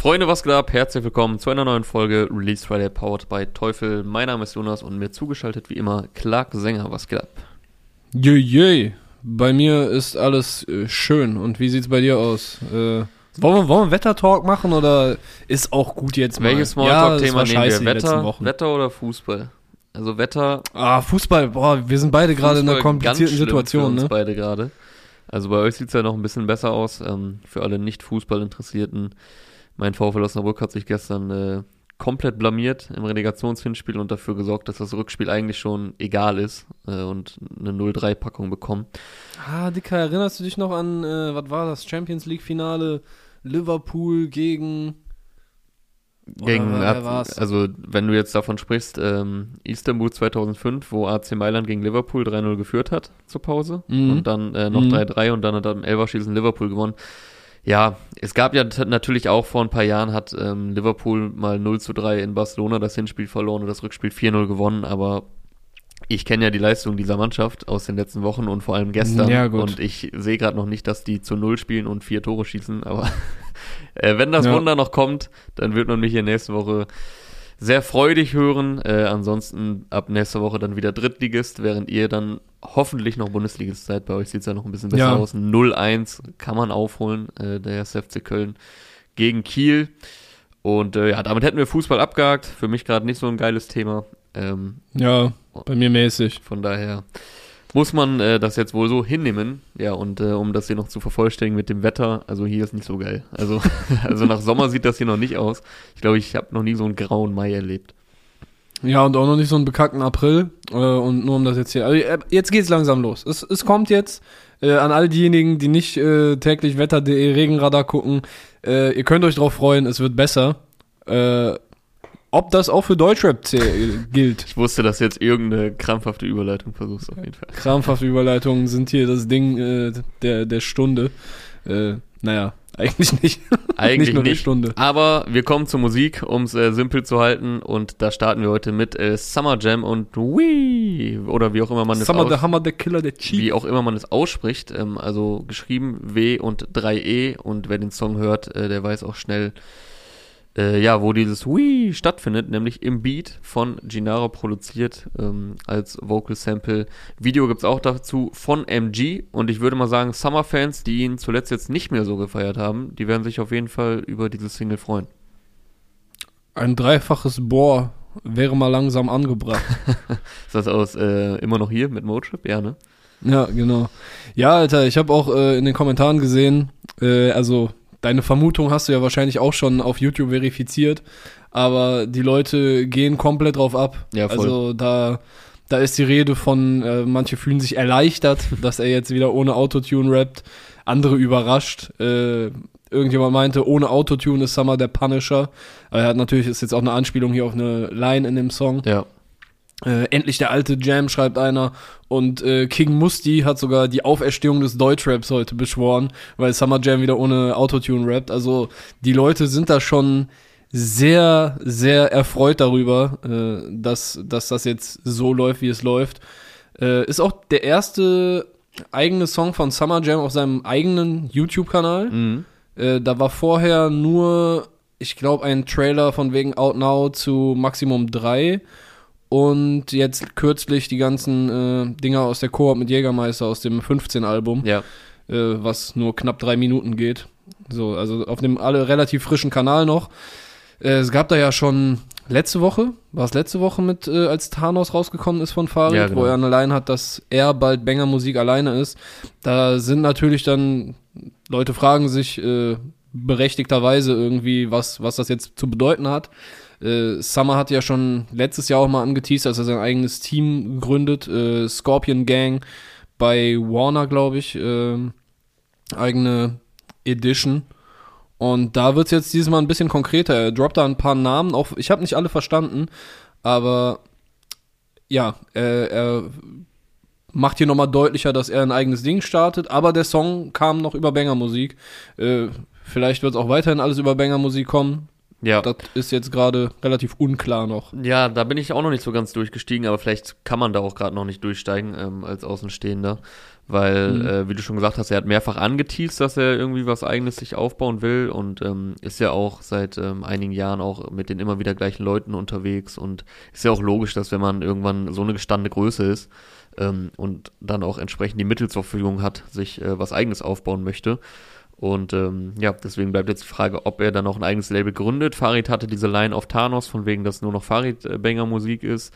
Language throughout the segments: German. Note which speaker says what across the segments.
Speaker 1: Freunde, was geht ab? Herzlich willkommen zu einer neuen Folge Release Friday powered by Teufel. Mein Name ist Jonas und mir zugeschaltet wie immer Clark Sänger. Was geht ab?
Speaker 2: Jö, Bei mir ist alles äh, schön. Und wie sieht's bei dir aus? Äh, wollen wir, wollen wir Wettertalk machen oder ist auch gut jetzt
Speaker 1: mal? Welches Smalltalk-Thema ja, nehmen wir? Wetter, Wetter oder Fußball? Also Wetter.
Speaker 2: Ah, Fußball, boah, wir sind beide gerade in einer komplizierten Situation, ne?
Speaker 1: beide gerade. Also bei euch sieht's ja noch ein bisschen besser aus. Ähm, für alle nicht Fußballinteressierten. Mein VfL Osnabrück hat sich gestern äh, komplett blamiert im Relegationshinspiel und dafür gesorgt, dass das Rückspiel eigentlich schon egal ist äh, und eine 0-3-Packung bekommen.
Speaker 2: Ah, Dicker, erinnerst du dich noch an, äh, was war das, Champions League-Finale Liverpool gegen...
Speaker 1: Gegen, also wenn du jetzt davon sprichst, ähm, Istanbul 2005, wo AC Mailand gegen Liverpool 3-0 geführt hat zur Pause mhm. und dann äh, noch 3-3 mhm. und dann hat am Elferschießen Liverpool gewonnen ja, es gab ja natürlich auch vor ein paar Jahren hat ähm, Liverpool mal 0 zu 3 in Barcelona das Hinspiel verloren und das Rückspiel 4-0 gewonnen, aber ich kenne ja die Leistung dieser Mannschaft aus den letzten Wochen und vor allem gestern. Ja, gut. Und ich sehe gerade noch nicht, dass die zu Null spielen und vier Tore schießen, aber äh, wenn das ja. Wunder noch kommt, dann wird man mich hier nächste Woche sehr freudig hören. Äh, ansonsten ab nächster Woche dann wieder Drittligist, während ihr dann hoffentlich noch Bundesligist seid. Bei euch sieht es ja noch ein bisschen besser ja. aus. 0-1 kann man aufholen, äh, der FC Köln gegen Kiel. Und äh, ja, damit hätten wir Fußball abgehakt. Für mich gerade nicht so ein geiles Thema.
Speaker 2: Ähm, ja, bei mir mäßig.
Speaker 1: Von daher muss man äh, das jetzt wohl so hinnehmen. Ja, und äh, um das hier noch zu vervollständigen mit dem Wetter, also hier ist nicht so geil. Also, also nach Sommer sieht das hier noch nicht aus. Ich glaube, ich habe noch nie so einen grauen Mai erlebt.
Speaker 2: Ja, und auch noch nicht so einen bekackten April. Äh, und nur um das jetzt hier. Also äh, jetzt geht's langsam los. Es, es kommt jetzt äh, an all diejenigen, die nicht äh, täglich wetter.de Regenradar gucken. Äh, ihr könnt euch drauf freuen, es wird besser. Äh, ob das auch für Deutschrap gilt.
Speaker 1: Ich wusste, dass jetzt irgendeine krampfhafte Überleitung versuchst, auf jeden Fall.
Speaker 2: Krampfhafte Überleitungen sind hier das Ding der, der Stunde. Naja, eigentlich nicht.
Speaker 1: Eigentlich nicht nur nicht. Stunde. Aber wir kommen zur Musik, um es äh, simpel zu halten. Und da starten wir heute mit äh, Summer Jam und Wee. Oder wie auch immer man es
Speaker 2: Summer, the Hammer, the Killer, the Cheat.
Speaker 1: Wie auch immer man es ausspricht. Ähm, also geschrieben W und 3E. Und wer den Song hört, äh, der weiß auch schnell, äh, ja, wo dieses Wii stattfindet, nämlich im Beat von Gennaro produziert ähm, als Vocal Sample. Video gibt es auch dazu von MG und ich würde mal sagen, Summer-Fans, die ihn zuletzt jetzt nicht mehr so gefeiert haben, die werden sich auf jeden Fall über dieses Single freuen.
Speaker 2: Ein dreifaches Bohr wäre mal langsam angebracht.
Speaker 1: Ist das aus äh, immer noch hier mit Motrip? Ja, ne?
Speaker 2: Ja, genau. Ja, Alter, ich habe auch äh, in den Kommentaren gesehen, äh, also deine Vermutung hast du ja wahrscheinlich auch schon auf YouTube verifiziert, aber die Leute gehen komplett drauf ab. Ja, voll. Also da, da ist die Rede von, äh, manche fühlen sich erleichtert, dass er jetzt wieder ohne Autotune rappt, andere überrascht. Äh, irgendjemand meinte, ohne Autotune ist Summer der Punisher. Aber er hat natürlich, ist jetzt auch eine Anspielung hier auf eine Line in dem Song.
Speaker 1: Ja.
Speaker 2: Äh, endlich der alte Jam, schreibt einer. Und äh, King Musti hat sogar die Auferstehung des Deutschraps heute beschworen, weil Summer Jam wieder ohne Autotune rappt. Also die Leute sind da schon sehr, sehr erfreut darüber, äh, dass, dass das jetzt so läuft, wie es läuft. Äh, ist auch der erste eigene Song von Summer Jam auf seinem eigenen YouTube-Kanal. Mhm. Äh, da war vorher nur, ich glaube, ein Trailer von wegen Out Now zu Maximum 3 und jetzt kürzlich die ganzen äh, Dinger aus der Koop mit Jägermeister aus dem 15-Album,
Speaker 1: ja.
Speaker 2: äh, was nur knapp drei Minuten geht. So, also auf dem alle relativ frischen Kanal noch. Äh, es gab da ja schon letzte Woche, war es letzte Woche mit, äh, als Thanos rausgekommen ist von Farid, ja, genau. wo er allein hat, dass er bald Banger Musik alleine ist. Da sind natürlich dann, Leute fragen sich äh, berechtigterweise irgendwie, was, was das jetzt zu bedeuten hat. Äh, Summer hat ja schon letztes Jahr auch mal angeteased, dass er sein eigenes Team gründet. Äh, Scorpion Gang bei Warner, glaube ich. Äh, eigene Edition. Und da wird es jetzt dieses Mal ein bisschen konkreter. Er droppt da ein paar Namen. Auch, ich habe nicht alle verstanden, aber ja, er, er macht hier nochmal deutlicher, dass er ein eigenes Ding startet. Aber der Song kam noch über Banger-Musik. Äh, vielleicht wird es auch weiterhin alles über Banger-Musik kommen Ja. Das ist jetzt gerade relativ unklar noch.
Speaker 1: Ja, da bin ich auch noch nicht so ganz durchgestiegen, aber vielleicht kann man da auch gerade noch nicht durchsteigen ähm, als Außenstehender. Weil, mhm. äh, wie du schon gesagt hast, er hat mehrfach angeteased, dass er irgendwie was eigenes sich aufbauen will und ähm, ist ja auch seit ähm, einigen Jahren auch mit den immer wieder gleichen Leuten unterwegs und ist ja auch logisch, dass wenn man irgendwann so eine gestandene Größe ist ähm, und dann auch entsprechend die Mittel zur Verfügung hat, sich äh, was eigenes aufbauen möchte, und ähm, ja, deswegen bleibt jetzt die Frage, ob er dann noch ein eigenes Label gründet. Farid hatte diese Line auf Thanos, von wegen, dass nur noch Farid-Banger-Musik ist.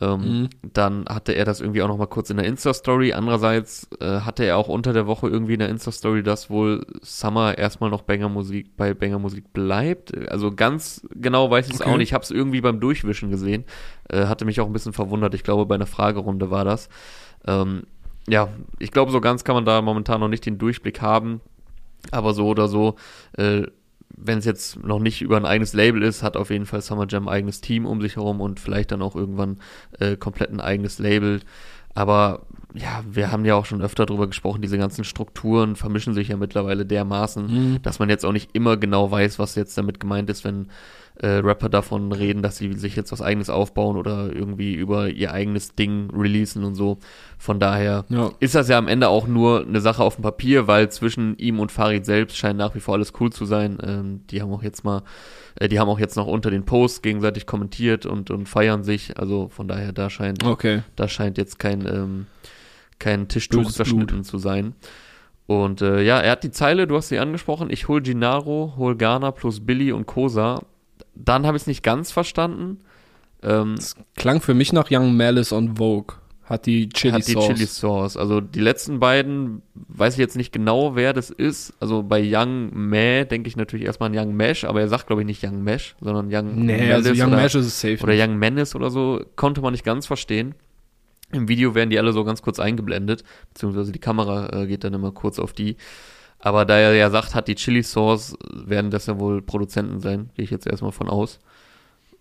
Speaker 1: Ähm, mhm. Dann hatte er das irgendwie auch noch mal kurz in der Insta-Story. Andererseits äh, hatte er auch unter der Woche irgendwie in der Insta-Story, dass wohl Summer erstmal noch Banger-Musik bei Banger-Musik bleibt. Also ganz genau weiß ich es okay. auch nicht. Ich habe es irgendwie beim Durchwischen gesehen. Äh, hatte mich auch ein bisschen verwundert. Ich glaube, bei einer Fragerunde war das. Ähm, ja, ich glaube, so ganz kann man da momentan noch nicht den Durchblick haben. Aber so oder so, äh, wenn es jetzt noch nicht über ein eigenes Label ist, hat auf jeden Fall Summer Jam ein eigenes Team um sich herum und vielleicht dann auch irgendwann äh, komplett ein eigenes Label. Aber ja, wir haben ja auch schon öfter darüber gesprochen, diese ganzen Strukturen vermischen sich ja mittlerweile dermaßen, mhm. dass man jetzt auch nicht immer genau weiß, was jetzt damit gemeint ist, wenn äh, Rapper davon reden, dass sie sich jetzt was eigenes aufbauen oder irgendwie über ihr eigenes Ding releasen und so. Von daher ja. ist das ja am Ende auch nur eine Sache auf dem Papier, weil zwischen ihm und Farid selbst scheint nach wie vor alles cool zu sein. Ähm, die haben auch jetzt mal, äh, die haben auch jetzt noch unter den Posts gegenseitig kommentiert und, und feiern sich. Also von daher, da scheint, okay. da scheint jetzt kein, ähm, kein Tischtuch zerschnitten zu sein. Und äh, ja, er hat die Zeile, du hast sie angesprochen, ich hol Gennaro, hol Ghana plus Billy und Kosa dann habe ich es nicht ganz verstanden.
Speaker 2: Ähm, das klang für mich nach Young Malice und Vogue. Hat die Chili hat Sauce. Hat die Chili
Speaker 1: Sauce. Also die letzten beiden weiß ich jetzt nicht genau, wer das ist. Also bei Young Meh denke ich natürlich erstmal an Young Mesh, aber er sagt glaube ich nicht Young Mesh, sondern Young
Speaker 2: Nee, also Young oder, Mesh ist es safe.
Speaker 1: Oder nicht. Young Menace oder so. Konnte man nicht ganz verstehen. Im Video werden die alle so ganz kurz eingeblendet, beziehungsweise die Kamera äh, geht dann immer kurz auf die. Aber da er ja sagt, hat die Chili Sauce, werden das ja wohl Produzenten sein, gehe ich jetzt erstmal von aus.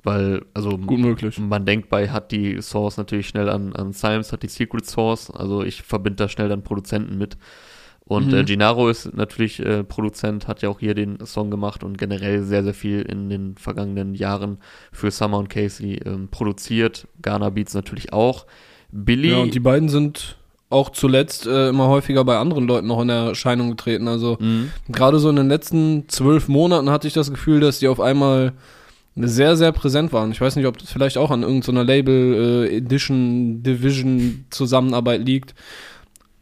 Speaker 1: Weil, also
Speaker 2: Gut möglich.
Speaker 1: man denkt bei hat die Source natürlich schnell an, an Symes, hat die Secret Source, also ich verbinde da schnell dann Produzenten mit. Und mhm. äh, Gennaro ist natürlich äh, Produzent, hat ja auch hier den Song gemacht und generell sehr, sehr viel in den vergangenen Jahren für Summer und Casey ähm, produziert. Ghana Beats natürlich auch. Billy. Ja,
Speaker 2: und die beiden sind auch zuletzt äh, immer häufiger bei anderen Leuten noch in Erscheinung getreten. Also mhm. gerade so in den letzten zwölf Monaten hatte ich das Gefühl, dass die auf einmal sehr, sehr präsent waren. Ich weiß nicht, ob das vielleicht auch an irgendeiner Label, äh, Edition, Division Zusammenarbeit liegt.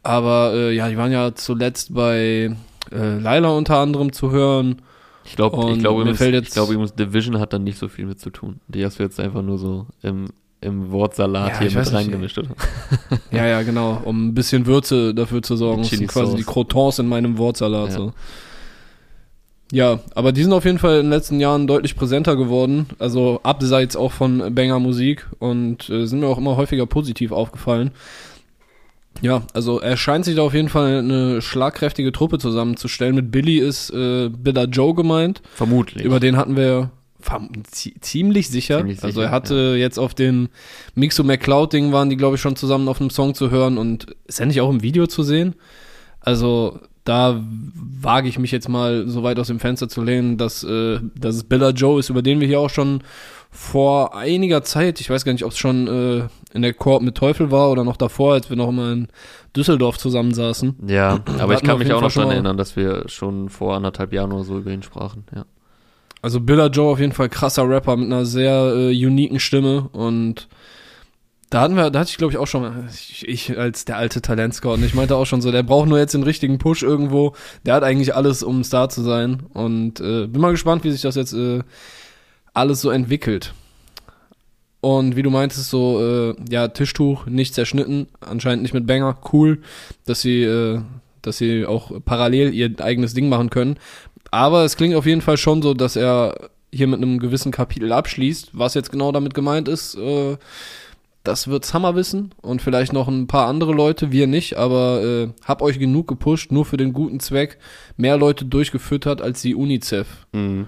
Speaker 2: Aber äh, ja, die waren ja zuletzt bei äh, Laila unter anderem zu hören.
Speaker 1: Ich glaube, ich glaube, ich glaube, Division hat dann nicht so viel mit zu tun. Die hast du jetzt einfach nur so im im Wortsalat ja, hier mit reingemischt, oder?
Speaker 2: ja, ja, genau, um ein bisschen Würze dafür zu sorgen. Das sind quasi die Crotons in meinem Wortsalat. Ja. So. Ja, aber die sind auf jeden Fall in den letzten Jahren deutlich präsenter geworden, also abseits auch von Banger Musik und äh, sind mir auch immer häufiger positiv aufgefallen. Ja, also er scheint sich da auf jeden Fall eine schlagkräftige Truppe zusammenzustellen. Mit Billy ist äh, Billa Joe gemeint.
Speaker 1: Vermutlich.
Speaker 2: Über den hatten wir ziemlich sicher. Ziemlich also er hatte ja. jetzt auf dem Mixo McCloud Ding waren die glaube ich schon zusammen auf einem Song zu hören und ist er nicht auch im Video zu sehen? Also da wage ich mich jetzt mal so weit aus dem Fenster zu lehnen, dass, äh, dass es Bella Joe ist, über den wir hier auch schon vor einiger Zeit, ich weiß gar nicht, ob es schon äh, in der Koop mit Teufel war oder noch davor, als wir noch mal in Düsseldorf zusammensaßen.
Speaker 1: Ja, aber ich kann mich auch noch daran erinnern, dass wir schon vor anderthalb Jahren oder so über ihn sprachen, ja.
Speaker 2: Also Billa Joe auf jeden Fall krasser Rapper mit einer sehr äh, uniken Stimme und da hatten wir, da hatte ich glaube ich auch schon, ich, ich als der alte Talentscout, und ich meinte auch schon so, der braucht nur jetzt den richtigen Push irgendwo. Der hat eigentlich alles, um Star zu sein. Und äh, bin mal gespannt, wie sich das jetzt äh, alles so entwickelt. Und wie du meintest, so, äh, ja, Tischtuch, nicht zerschnitten, anscheinend nicht mit Banger, cool, dass sie, äh, dass sie auch parallel ihr eigenes Ding machen können. Aber es klingt auf jeden Fall schon so, dass er hier mit einem gewissen Kapitel abschließt. Was jetzt genau damit gemeint ist, äh, das wird Summer wissen und vielleicht noch ein paar andere Leute, wir nicht, aber äh, hab euch genug gepusht, nur für den guten Zweck, mehr Leute durchgefüttert als die UNICEF.
Speaker 1: Mhm.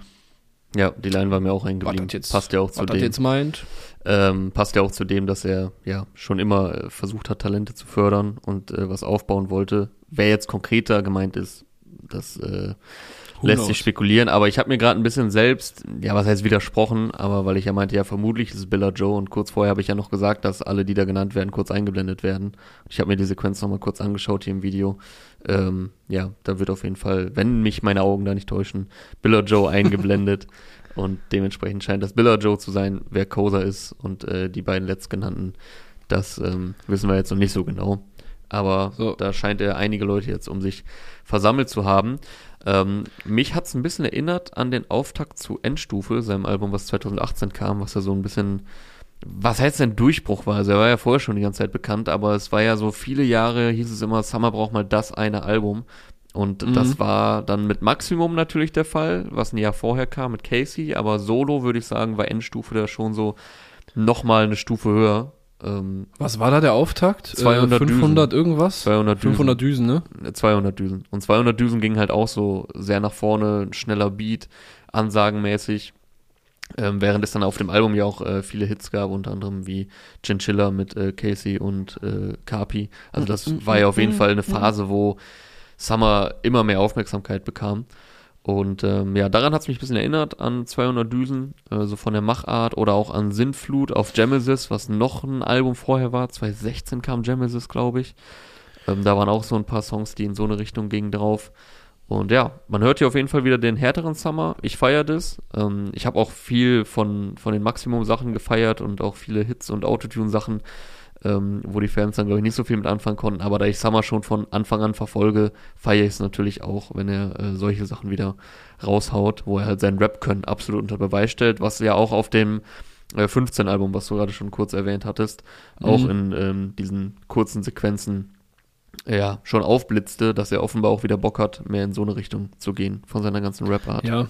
Speaker 1: Ja, die Line war mir auch eingeblieben.
Speaker 2: Jetzt, passt ja auch zu
Speaker 1: was dem. jetzt meint. Ähm, passt ja auch zu dem, dass er ja schon immer äh, versucht hat, Talente zu fördern und äh, was aufbauen wollte. Wer jetzt konkreter gemeint ist, das äh, lässt sich spekulieren, aber ich habe mir gerade ein bisschen selbst, ja, was heißt widersprochen, aber weil ich ja meinte, ja, vermutlich ist es Billa Joe und kurz vorher habe ich ja noch gesagt, dass alle, die da genannt werden, kurz eingeblendet werden. Ich habe mir die Sequenz nochmal kurz angeschaut hier im Video. Ähm, ja, da wird auf jeden Fall, wenn mich meine Augen da nicht täuschen, Billa Joe eingeblendet und dementsprechend scheint das Billa Joe zu sein, wer Kosa ist und äh, die beiden letztgenannten, das ähm, wissen wir jetzt noch nicht so genau. Aber so. da scheint er einige Leute jetzt um sich versammelt zu haben. Ähm, mich hat es ein bisschen erinnert an den Auftakt zu Endstufe, seinem Album, was 2018 kam, was ja so ein bisschen, was heißt denn Durchbruch war? Also er war ja vorher schon die ganze Zeit bekannt, aber es war ja so viele Jahre, hieß es immer, Summer braucht mal das eine Album. Und mhm. das war dann mit Maximum natürlich der Fall, was ein Jahr vorher kam mit Casey, aber Solo würde ich sagen, war Endstufe da schon so nochmal eine Stufe höher.
Speaker 2: Ähm, Was war da der Auftakt?
Speaker 1: 200
Speaker 2: äh, 500 Düsen. irgendwas?
Speaker 1: 200
Speaker 2: Düsen. 500 Düsen, ne?
Speaker 1: 200 Düsen. Und 200 Düsen ging halt auch so sehr nach vorne, schneller Beat, ansagenmäßig. Ähm, während es dann auf dem Album ja auch äh, viele Hits gab, unter anderem wie Chinchilla mit äh, Casey und äh, Carpi. Also das war ja auf jeden. Fall eine. Phase, wo Summer immer mehr Aufmerksamkeit bekam. Und ähm, ja, daran hat es mich ein bisschen erinnert an 200 Düsen, äh, so von der Machart oder auch an Sintflut auf Genesis, was noch ein Album vorher war. 2016 kam Genesis, glaube ich. Ähm, da waren auch so ein paar Songs, die in so eine Richtung gingen drauf. Und ja, man hört hier auf jeden Fall wieder den härteren Summer. Ich feiere das. Ähm, ich habe auch viel von, von den Maximum-Sachen gefeiert und auch viele Hits und Autotune-Sachen ähm, wo die Fans dann, glaube ich, nicht so viel mit anfangen konnten. Aber da ich Summer schon von Anfang an verfolge, feiere ich es natürlich auch, wenn er äh, solche Sachen wieder raushaut, wo er halt sein Rap-Können absolut unter Beweis stellt, was ja auch auf dem äh, 15-Album, was du gerade schon kurz erwähnt hattest, mhm. auch in ähm, diesen kurzen Sequenzen ja, schon aufblitzte, dass er offenbar auch wieder Bock hat, mehr in so eine Richtung zu gehen von seiner ganzen Rap-Art.
Speaker 2: Ja,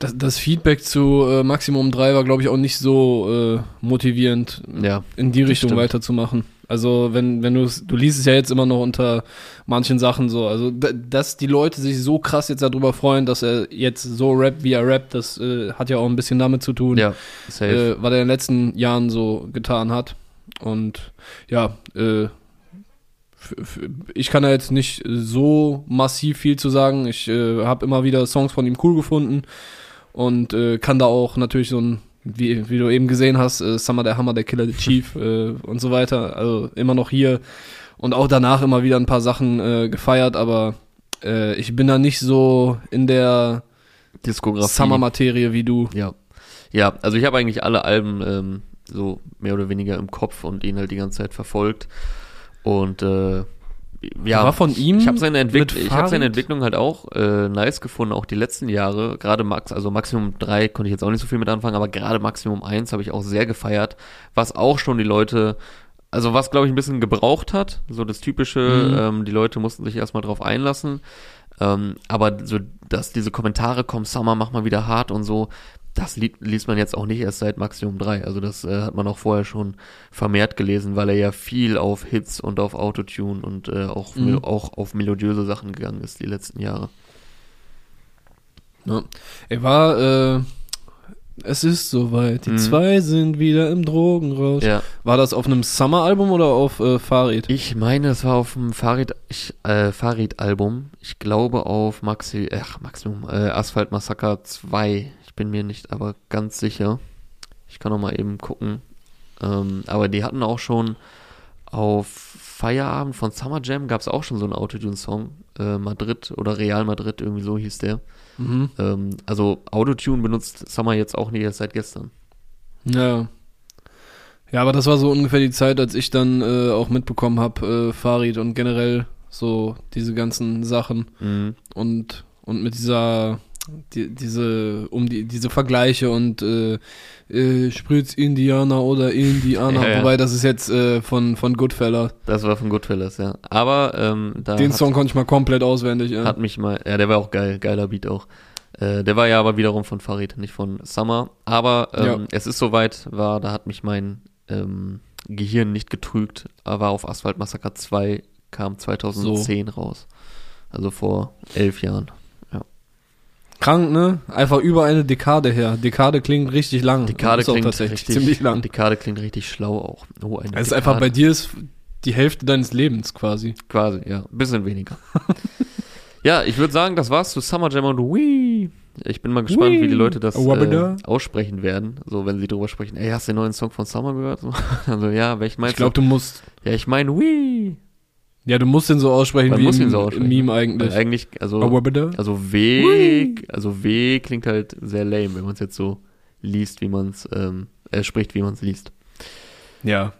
Speaker 2: das, das Feedback zu äh, Maximum 3 war, glaube ich, auch nicht so äh, motivierend,
Speaker 1: ja,
Speaker 2: in die Richtung weiterzumachen. Also, wenn, wenn du du liest es ja jetzt immer noch unter manchen Sachen so. Also, dass die Leute sich so krass jetzt darüber freuen, dass er jetzt so rappt, wie er rappt, das äh, hat ja auch ein bisschen damit zu tun,
Speaker 1: ja, safe.
Speaker 2: Äh, was er in den letzten Jahren so getan hat. Und ja, äh, ich kann da jetzt nicht so massiv viel zu sagen. Ich äh, habe immer wieder Songs von ihm cool gefunden und äh, kann da auch natürlich so ein, wie, wie du eben gesehen hast, äh, Summer der Hammer, der Killer, der Chief äh, und so weiter. Also immer noch hier und auch danach immer wieder ein paar Sachen äh, gefeiert, aber äh, ich bin da nicht so in der Summer-Materie wie du.
Speaker 1: Ja. Ja, also ich habe eigentlich alle Alben ähm, so mehr oder weniger im Kopf und ihn halt die ganze Zeit verfolgt. Und äh, ja,
Speaker 2: war von ihm.
Speaker 1: Ich habe seine, Entwick ich hab seine Entwicklung halt auch äh, nice gefunden, auch die letzten Jahre. Gerade Max, also Maximum 3 konnte ich jetzt auch nicht so viel mit anfangen, aber gerade Maximum 1 habe ich auch sehr gefeiert, was auch schon die Leute, also was glaube ich ein bisschen gebraucht hat, so das typische, mhm. ähm, die Leute mussten sich erstmal drauf einlassen. Ähm, aber so, dass diese Kommentare kommen, Summer, mach mal wieder hart und so, das li liest man jetzt auch nicht erst seit Maximum 3. Also das äh, hat man auch vorher schon vermehrt gelesen, weil er ja viel auf Hits und auf Autotune und äh, auch, mhm. auch auf melodiöse Sachen gegangen ist die letzten Jahre.
Speaker 2: Ja. Er war, äh, es ist soweit, die mhm. zwei sind wieder im Drogenrausch.
Speaker 1: Ja.
Speaker 2: War das auf einem Summer-Album oder auf äh, Farid?
Speaker 1: Ich meine, es war auf ich, äh, Farid-Album. Ich glaube auf Maxi, ach, Maximum, äh, Asphalt Massaker 2 bin mir nicht aber ganz sicher. Ich kann noch mal eben gucken. Ähm, aber die hatten auch schon auf Feierabend von Summer Jam gab es auch schon so einen Autotune-Song. Äh, Madrid oder Real Madrid, irgendwie so hieß der. Mhm. Ähm, also Autotune benutzt Summer jetzt auch nicht erst seit gestern.
Speaker 2: Ja. Ja, aber das war so ungefähr die Zeit, als ich dann äh, auch mitbekommen habe, äh, Farid und generell so diese ganzen Sachen. Mhm. Und, und mit dieser die, diese, um die, diese Vergleiche und äh, äh, Spritz Indianer oder Indianer, ja, ja. wobei das ist jetzt äh, von, von Goodfellas.
Speaker 1: Das war von Goodfellas, ja. Aber ähm,
Speaker 2: da Den Song konnte ich mal komplett auswendig, ja.
Speaker 1: Hat mich mal, ja, der war auch geil, geiler Beat auch. Äh, der war ja aber wiederum von Farid, nicht von Summer. Aber ähm, ja. es ist soweit, war, da hat mich mein ähm, Gehirn nicht getrügt, war auf Asphalt Massaker 2, kam 2010 so. raus. Also vor elf Jahren.
Speaker 2: Krank, ne? Einfach über eine Dekade her. Dekade klingt richtig lang.
Speaker 1: Dekade klingt tatsächlich richtig, ziemlich lang. Dekade klingt richtig schlau auch.
Speaker 2: Oh, eine also einfach bei dir ist die Hälfte deines Lebens quasi.
Speaker 1: Quasi, ja. Ein bisschen weniger. Ja, ich würde sagen, das war's zu Summer Jam und Wii. Ich bin mal gespannt, Wee. wie die Leute das äh, aussprechen werden. So, wenn sie drüber sprechen. Ey, hast du den neuen Song von Summer gehört? also, ja, welchen meinst
Speaker 2: ich glaub, du? Ich glaube, du musst.
Speaker 1: Ja, ich meine Wii.
Speaker 2: Ja, du musst den so aussprechen
Speaker 1: Man
Speaker 2: wie
Speaker 1: im,
Speaker 2: so
Speaker 1: aussprechen.
Speaker 2: Meme eigentlich.
Speaker 1: Weil eigentlich, also, also W, also W klingt halt sehr lame, wenn man es jetzt so liest, wie man es, ähm, äh, spricht, wie man es liest.
Speaker 2: Ja.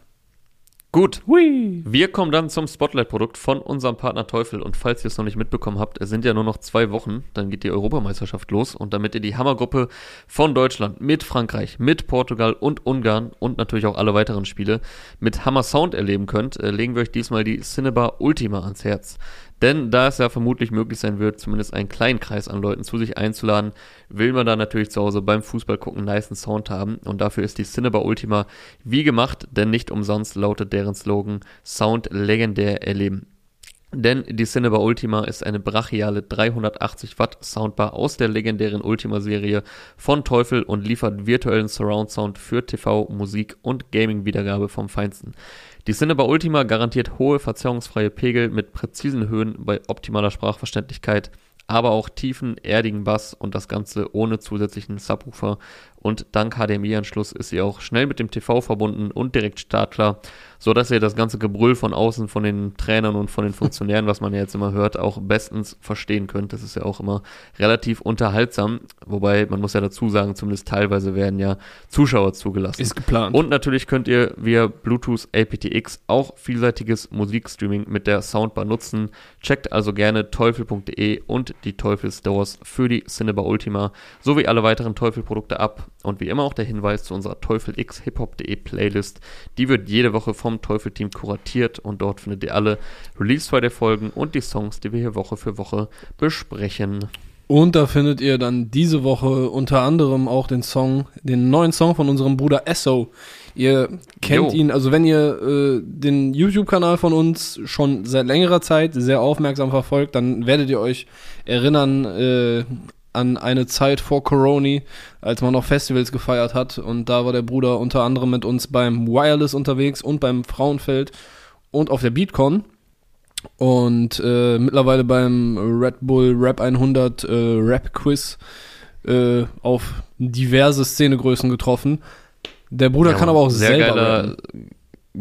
Speaker 1: Gut. Hui. Wir kommen dann zum Spotlight-Produkt von unserem Partner Teufel. Und falls ihr es noch nicht mitbekommen habt, es sind ja nur noch zwei Wochen, dann geht die Europameisterschaft los. Und damit ihr die Hammergruppe von Deutschland mit Frankreich, mit Portugal und Ungarn und natürlich auch alle weiteren Spiele mit Hammer Sound erleben könnt, äh, legen wir euch diesmal die Cinebar Ultima ans Herz. Denn da es ja vermutlich möglich sein wird, zumindest einen kleinen Kreis an Leuten zu sich einzuladen, will man da natürlich zu Hause beim Fußball gucken nice Sound haben. Und dafür ist die Cinebar Ultima wie gemacht, denn nicht umsonst lautet deren Slogan Sound legendär erleben. Denn die Cinebar Ultima ist eine brachiale 380 Watt Soundbar aus der legendären Ultima-Serie von Teufel und liefert virtuellen Surround Sound für TV, Musik und Gaming-Wiedergabe vom Feinsten. Die Cinebar Ultima garantiert hohe verzerrungsfreie Pegel mit präzisen Höhen bei optimaler Sprachverständlichkeit, aber auch tiefen, erdigen Bass und das Ganze ohne zusätzlichen Subwoofer und dank HDMI-Anschluss ist sie auch schnell mit dem TV verbunden und direkt startklar, so dass ihr das ganze Gebrüll von außen von den Trainern und von den Funktionären, was man ja jetzt immer hört, auch bestens verstehen könnt. Das ist ja auch immer relativ unterhaltsam, wobei man muss ja dazu sagen, zumindest teilweise werden ja Zuschauer zugelassen.
Speaker 2: Ist geplant.
Speaker 1: Und natürlich könnt ihr via Bluetooth aptX auch vielseitiges Musikstreaming mit der Soundbar nutzen. Checkt also gerne teufel.de und die Teufel Stores für die Cinebar Ultima sowie alle weiteren Teufel-Produkte ab und wie immer auch der Hinweis zu unserer teufelxhiphop.de Playlist. Die wird jede Woche vom Teufel-Team kuratiert und dort findet ihr alle Release-Friday Folgen und die Songs, die wir hier Woche für Woche besprechen.
Speaker 2: Und da findet ihr dann diese Woche unter anderem auch den Song, den neuen Song von unserem Bruder Esso. Ihr kennt jo. ihn, also wenn ihr äh, den YouTube-Kanal von uns schon seit längerer Zeit sehr aufmerksam verfolgt, dann werdet ihr euch erinnern äh, an eine Zeit vor Corona, als man noch Festivals gefeiert hat. Und da war der Bruder unter anderem mit uns beim Wireless unterwegs und beim Frauenfeld und auf der Beatcon. Und äh, mittlerweile beim Red Bull Rap 100 äh, Rap Quiz äh, auf diverse Szenegrößen getroffen. Der Bruder ja, kann aber auch sehr selber
Speaker 1: geiler,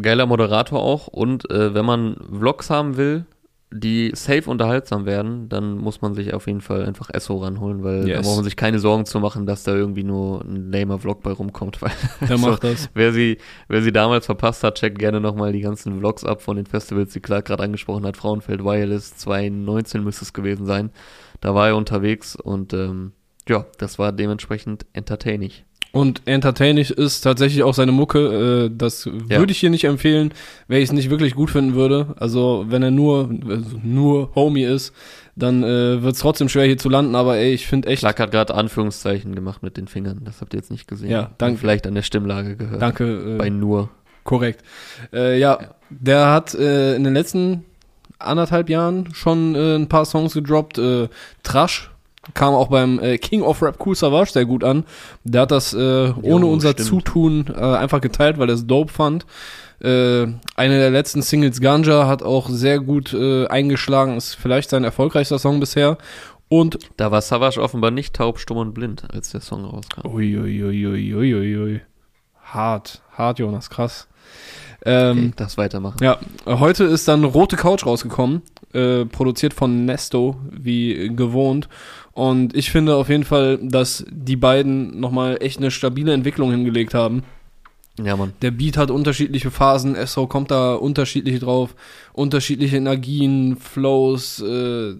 Speaker 1: geiler Moderator auch. Und äh, wenn man Vlogs haben will, die safe unterhaltsam werden, dann muss man sich auf jeden Fall einfach Esso ranholen, weil yes. da braucht man sich keine Sorgen zu machen, dass da irgendwie nur ein lamer Vlog bei rumkommt. Weil
Speaker 2: Der also, macht das.
Speaker 1: Wer sie, wer sie damals verpasst hat, checkt gerne nochmal die ganzen Vlogs ab von den Festivals, die Clark gerade angesprochen hat. Frauenfeld Wireless 2019 müsste es gewesen sein. Da war er unterwegs und ähm, ja, das war dementsprechend entertaining.
Speaker 2: Und entertaining ist tatsächlich auch seine Mucke. Äh, das ja. würde ich hier nicht empfehlen, wenn ich es nicht wirklich gut finden würde. Also wenn er nur, also nur Homie ist, dann äh, wird es trotzdem schwer hier zu landen. Aber ey, ich finde echt.
Speaker 1: Clark hat gerade Anführungszeichen gemacht mit den Fingern. Das habt ihr jetzt nicht gesehen.
Speaker 2: Ja, danke.
Speaker 1: Vielleicht an der Stimmlage gehört.
Speaker 2: Danke.
Speaker 1: Äh, Bei nur.
Speaker 2: Korrekt. Äh, ja, ja, der hat äh, in den letzten anderthalb Jahren schon äh, ein paar Songs gedroppt. Äh, Trash kam auch beim äh, King of Rap Cool Savage sehr gut an. Der hat das äh, ohne jo, unser stimmt. Zutun äh, einfach geteilt, weil er es dope fand. Äh, eine der letzten Singles Ganja hat auch sehr gut äh, eingeschlagen, ist vielleicht sein erfolgreichster Song bisher. Und
Speaker 1: da war Savage offenbar nicht taub, stumm und blind, als der Song rauskam.
Speaker 2: Uiuiuiuiui. Ui, ui, ui, ui. Hart, hart, Jonas, krass.
Speaker 1: Ähm, okay, das weitermachen.
Speaker 2: Ja, heute ist dann Rote Couch rausgekommen, äh, produziert von Nesto, wie gewohnt. Und ich finde auf jeden Fall, dass die beiden nochmal echt eine stabile Entwicklung hingelegt haben.
Speaker 1: Ja, Mann.
Speaker 2: Der Beat hat unterschiedliche Phasen, SO kommt da unterschiedlich drauf, unterschiedliche Energien, Flows, äh,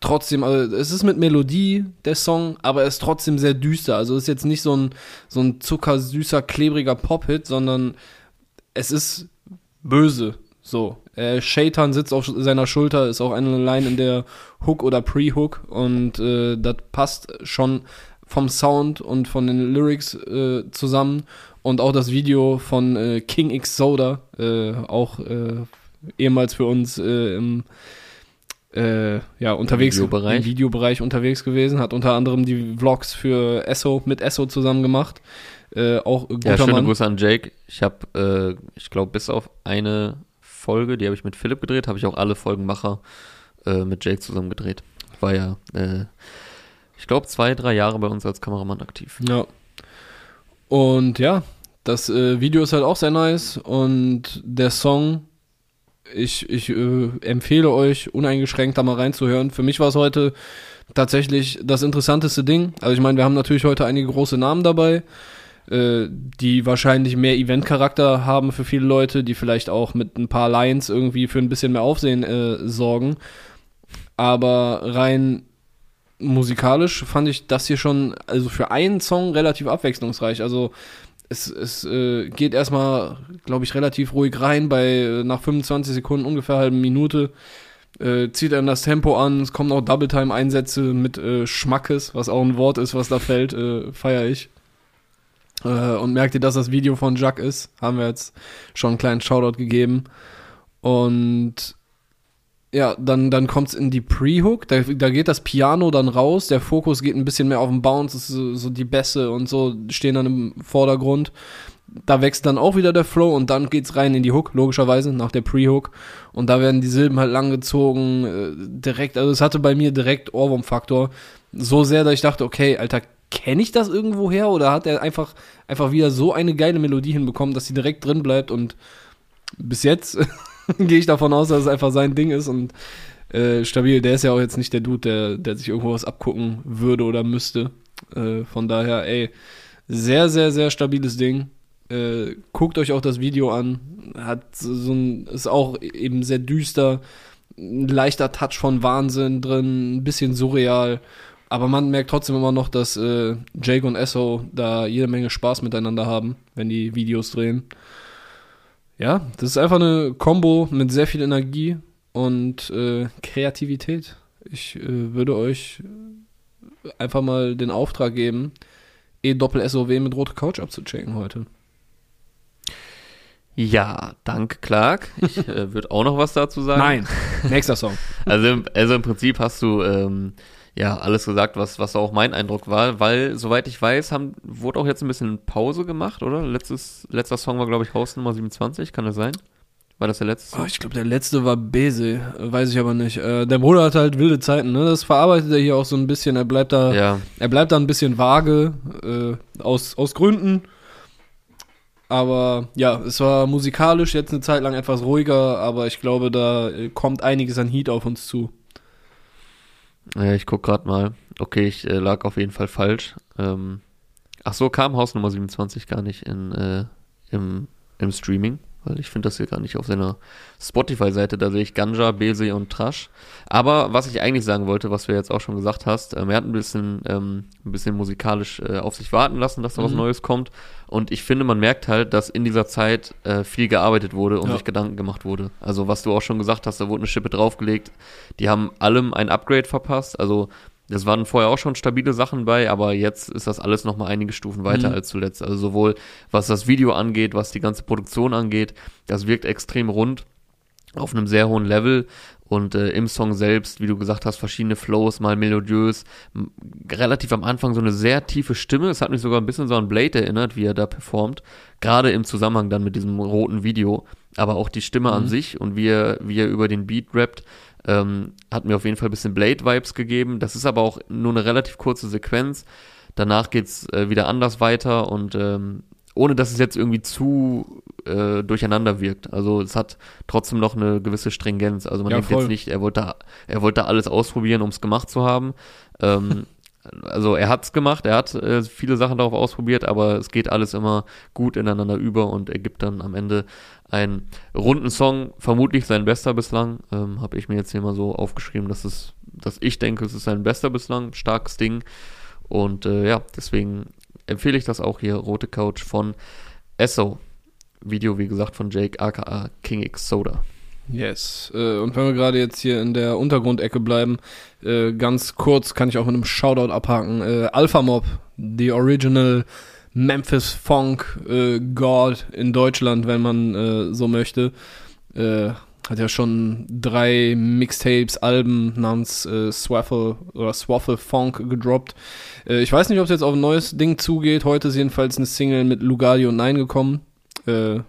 Speaker 2: trotzdem, also es ist mit Melodie der Song, aber er ist trotzdem sehr düster. Also es ist jetzt nicht so ein, so ein zuckersüßer, klebriger Pop-Hit, sondern es ist böse. So. Äh, Shaitan sitzt auf seiner Schulter, ist auch eine Line in der Hook oder Pre-Hook und äh, das passt schon vom Sound und von den Lyrics äh, zusammen und auch das Video von äh, King X Soda, äh, auch äh, ehemals für uns äh, im äh, ja, unterwegs
Speaker 1: Videobereich.
Speaker 2: im Videobereich unterwegs gewesen, hat unter anderem die Vlogs für Esso mit Esso zusammen gemacht. Auch
Speaker 1: guter ja, schöne Mann. Grüße an Jake. Ich habe, ich glaube, bis auf eine Folge, die habe ich mit Philipp gedreht, habe ich auch alle Folgenmacher äh, mit Jake zusammen gedreht. war ja, äh, ich glaube, zwei, drei Jahre bei uns als Kameramann aktiv.
Speaker 2: Ja. Und ja, das äh, Video ist halt auch sehr nice und der Song, ich, ich äh, empfehle euch uneingeschränkt da mal reinzuhören. Für mich war es heute tatsächlich das interessanteste Ding. Also ich meine, wir haben natürlich heute einige große Namen dabei, äh, die wahrscheinlich mehr Event-Charakter haben für viele Leute, die vielleicht auch mit ein paar Lines irgendwie für ein bisschen mehr Aufsehen äh, sorgen. Aber rein musikalisch fand ich das hier schon, also für einen Song relativ abwechslungsreich. Also es, es äh, geht erstmal, glaube ich, relativ ruhig rein, bei äh, nach 25 Sekunden, ungefähr halbe Minute. Äh, zieht dann das Tempo an, es kommen auch Double-Time-Einsätze mit äh, Schmackes, was auch ein Wort ist, was da fällt, äh, feiere ich. Äh, und merkt ihr, dass das Video von Jacques ist? Haben wir jetzt schon einen kleinen Shoutout gegeben. Und ja, dann, dann kommt es in die Pre-Hook, da, da geht das Piano dann raus, der Fokus geht ein bisschen mehr auf den Bounce, so, so die Bässe und so stehen dann im Vordergrund. Da wächst dann auch wieder der Flow und dann geht's rein in die Hook, logischerweise, nach der Pre-Hook. Und da werden die Silben halt langgezogen, äh, direkt, also es hatte bei mir direkt Ohrwurm-Faktor. So sehr, dass ich dachte, okay, Alter, kenne ich das irgendwo her oder hat er einfach, einfach wieder so eine geile Melodie hinbekommen, dass sie direkt drin bleibt und bis jetzt gehe ich davon aus, dass es einfach sein Ding ist und äh, stabil. Der ist ja auch jetzt nicht der Dude, der, der sich irgendwo was abgucken würde oder müsste. Äh, von daher, ey, sehr, sehr, sehr stabiles Ding. Äh, guckt euch auch das Video an. Hat so ein, ist auch eben sehr düster. Ein leichter Touch von Wahnsinn drin, ein bisschen surreal. Aber man merkt trotzdem immer noch, dass äh, Jake und Esso da jede Menge Spaß miteinander haben, wenn die Videos drehen ja, das ist einfach eine Combo mit sehr viel Energie und äh, Kreativität. Ich äh, würde euch einfach mal den Auftrag geben, E-Doppel-SOW mit rote Couch abzuchecken heute.
Speaker 1: Ja, danke, Clark. Ich äh, würde auch noch was dazu sagen.
Speaker 2: Nein, nächster Song.
Speaker 1: also, also im Prinzip hast du ähm, ja, alles gesagt, was, was auch mein Eindruck war, weil, soweit ich weiß, haben, wurde auch jetzt ein bisschen Pause gemacht, oder? Letztes, letzter Song war, glaube ich, Haus Nummer 27, kann das sein? War das der letzte?
Speaker 2: Oh, ich glaube, der letzte war Bese, weiß ich aber nicht. Äh, der Bruder hat halt wilde Zeiten, ne? Das verarbeitet er hier auch so ein bisschen. Er bleibt da, ja. er bleibt da ein bisschen vage, äh, aus, aus Gründen. Aber ja, es war musikalisch jetzt eine Zeit lang etwas ruhiger, aber ich glaube, da kommt einiges an Heat auf uns zu.
Speaker 1: Ja, ich guck gerade mal. Okay, ich äh, lag auf jeden Fall falsch. Ähm, ach so, kam Haus Nummer 27 gar nicht in, äh, im, im Streaming weil ich finde das hier gar nicht auf seiner Spotify-Seite. Da sehe ich Ganja, Bese und Trash. Aber was ich eigentlich sagen wollte, was du jetzt auch schon gesagt hast, ähm, er hat ein bisschen, ähm, ein bisschen musikalisch äh, auf sich warten lassen, dass da mhm. was Neues kommt. Und ich finde, man merkt halt, dass in dieser Zeit äh, viel gearbeitet wurde und ja. sich Gedanken gemacht wurde. Also was du auch schon gesagt hast, da wurde eine Schippe draufgelegt. Die haben allem ein Upgrade verpasst. Also das waren vorher auch schon stabile Sachen bei, aber jetzt ist das alles nochmal einige Stufen weiter mhm. als zuletzt. Also sowohl was das Video angeht, was die ganze Produktion angeht, das wirkt extrem rund auf einem sehr hohen Level und äh, im Song selbst, wie du gesagt hast, verschiedene Flows, mal melodiös, relativ am Anfang so eine sehr tiefe Stimme. Es hat mich sogar ein bisschen so an Blade erinnert, wie er da performt, gerade im Zusammenhang dann mit diesem roten Video, aber auch die Stimme mhm. an sich und wie er, wie er über den Beat rappt, ähm, hat mir auf jeden Fall ein bisschen Blade-Vibes gegeben. Das ist aber auch nur eine relativ kurze Sequenz. Danach geht's äh, wieder anders weiter und ähm, ohne dass es jetzt irgendwie zu äh, durcheinander wirkt. Also es hat trotzdem noch eine gewisse Stringenz. Also man ja, denkt voll. jetzt nicht, er wollte, er wollte alles ausprobieren, um es gemacht zu haben. Ähm, also er hat's gemacht, er hat äh, viele Sachen darauf ausprobiert, aber es geht alles immer gut ineinander über und er gibt dann am Ende einen runden Song, vermutlich sein bester bislang. Ähm, Habe ich mir jetzt hier mal so aufgeschrieben, dass es, dass ich denke, es ist sein bester bislang, starkes Ding. Und äh, ja, deswegen empfehle ich das auch hier, Rote Couch von Esso. Video, wie gesagt, von Jake aka King X Soda.
Speaker 2: Yes. Äh, und wenn wir gerade jetzt hier in der Untergrundecke bleiben, äh, ganz kurz kann ich auch mit einem Shoutout abhaken. Äh, Alpha Mob, the original Memphis Funk God in Deutschland, wenn man so möchte. Hat ja schon drei Mixtapes, Alben namens Swaffle oder Swaffle Funk gedroppt. Ich weiß nicht, ob es jetzt auf ein neues Ding zugeht. Heute ist jedenfalls eine Single mit Lugardio 9 gekommen. Äh,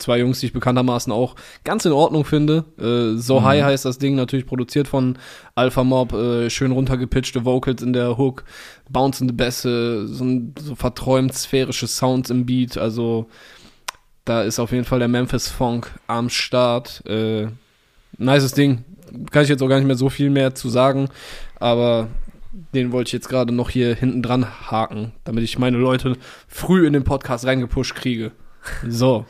Speaker 2: zwei Jungs, die ich bekanntermaßen auch ganz in Ordnung finde. Äh, so mhm. High heißt das Ding, natürlich produziert von Alpha Mob, äh, schön runtergepitchte Vocals in der Hook, bouncende Bässe, so, so verträumt sphärische Sounds im Beat. Also da ist auf jeden Fall der Memphis Funk am Start. Äh, nices Ding. Kann ich jetzt auch gar nicht mehr so viel mehr zu sagen, aber den wollte ich jetzt gerade noch hier hinten dran haken, damit ich meine Leute früh in den Podcast reingepusht kriege. So.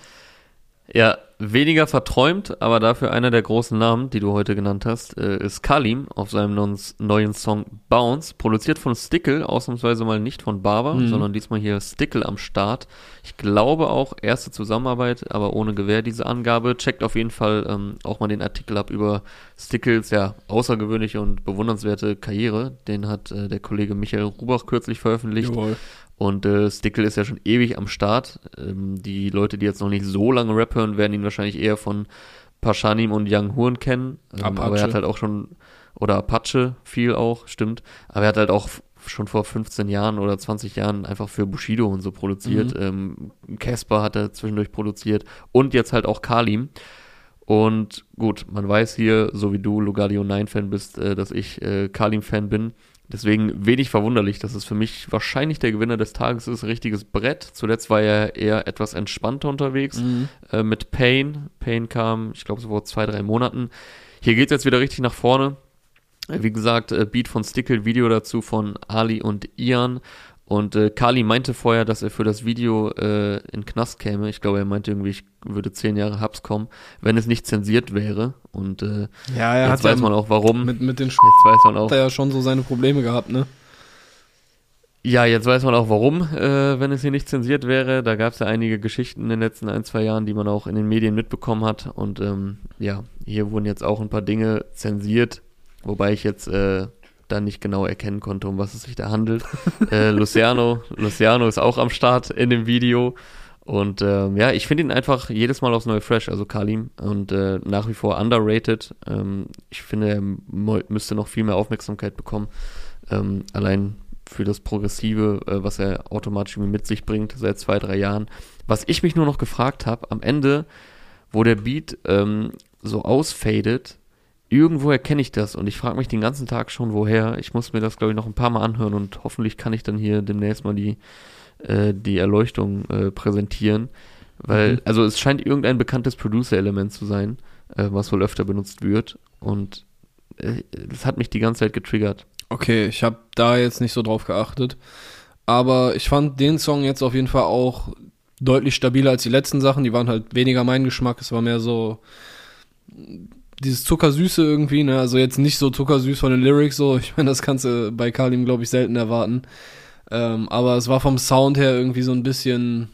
Speaker 1: Ja, weniger verträumt, aber dafür einer der großen Namen, die du heute genannt hast, äh, ist Kalim auf seinem neuen Song Bounce, produziert von Stickle, ausnahmsweise mal nicht von Barber, mhm. sondern diesmal hier Stickle am Start. Ich glaube auch erste Zusammenarbeit, aber ohne Gewähr diese Angabe. Checkt auf jeden Fall ähm, auch mal den Artikel ab über Stickles, ja, außergewöhnliche und bewundernswerte Karriere. Den hat äh, der Kollege Michael Rubach kürzlich veröffentlicht. Jawohl. Und äh, Stickle ist ja schon ewig am Start. Ähm, die Leute, die jetzt noch nicht so lange Rap hören, werden ihn wahrscheinlich eher von Pashanim und Young Horn kennen. Ähm, aber er hat halt auch schon, oder Apache viel auch, stimmt. Aber er hat halt auch schon vor 15 Jahren oder 20 Jahren einfach für Bushido und so produziert. Mhm. Casper ähm, hat er zwischendurch produziert und jetzt halt auch Kalim. Und gut, man weiß hier, so wie du Lugardio 9-Fan bist, äh, dass ich äh, Kalim-Fan bin. Deswegen wenig verwunderlich, dass es für mich wahrscheinlich der Gewinner des Tages ist. Richtiges Brett. Zuletzt war er eher etwas entspannter unterwegs mhm. äh, mit Pain. Pain kam, ich glaube, so vor zwei, drei Monaten. Hier geht es jetzt wieder richtig nach vorne. Wie gesagt, äh, Beat von Stickle, Video dazu von Ali und Ian. Und äh, Kali meinte vorher, dass er für das Video äh, in Knast käme. Ich glaube, er meinte irgendwie, ich würde zehn Jahre Hubs kommen, wenn es nicht zensiert wäre. Und äh,
Speaker 2: ja, er
Speaker 1: jetzt weiß ja man auch warum.
Speaker 2: Mit, mit den jetzt weiß man auch. Hat er ja schon so seine Probleme gehabt, ne?
Speaker 1: Ja, jetzt weiß man auch warum, äh, wenn es hier nicht zensiert wäre. Da gab es ja einige Geschichten in den letzten ein, zwei Jahren, die man auch in den Medien mitbekommen hat. Und ähm, ja, hier wurden jetzt auch ein paar Dinge zensiert, wobei ich jetzt äh, dann nicht genau erkennen konnte, um was es sich da handelt. äh, Luciano, Luciano ist auch am Start in dem Video. Und ähm, ja, ich finde ihn einfach jedes Mal aufs Neue fresh, also Kalim. Und äh, nach wie vor underrated. Ähm, ich finde, er müsste noch viel mehr Aufmerksamkeit bekommen. Ähm, allein für das Progressive, äh, was er automatisch mit sich bringt seit zwei, drei Jahren. Was ich mich nur noch gefragt habe, am Ende, wo der Beat ähm, so ausfadet, irgendwo erkenne ich das und ich frage mich den ganzen Tag schon, woher. Ich muss mir das, glaube ich, noch ein paar Mal anhören und hoffentlich kann ich dann hier demnächst mal die, äh, die Erleuchtung äh, präsentieren. Weil, mhm. also es scheint irgendein bekanntes Producer-Element zu sein, äh, was wohl öfter benutzt wird. Und äh, das hat mich die ganze Zeit getriggert.
Speaker 2: Okay, ich habe da jetzt nicht so drauf geachtet. Aber ich fand den Song jetzt auf jeden Fall auch deutlich stabiler als die letzten Sachen. Die waren halt weniger mein Geschmack. Es war mehr so dieses Zuckersüße irgendwie, ne? Also jetzt nicht so zuckersüß von den Lyrics, so. Ich meine, das kannst du bei Kalim, glaube ich, selten erwarten. Ähm, aber es war vom Sound her irgendwie so ein bisschen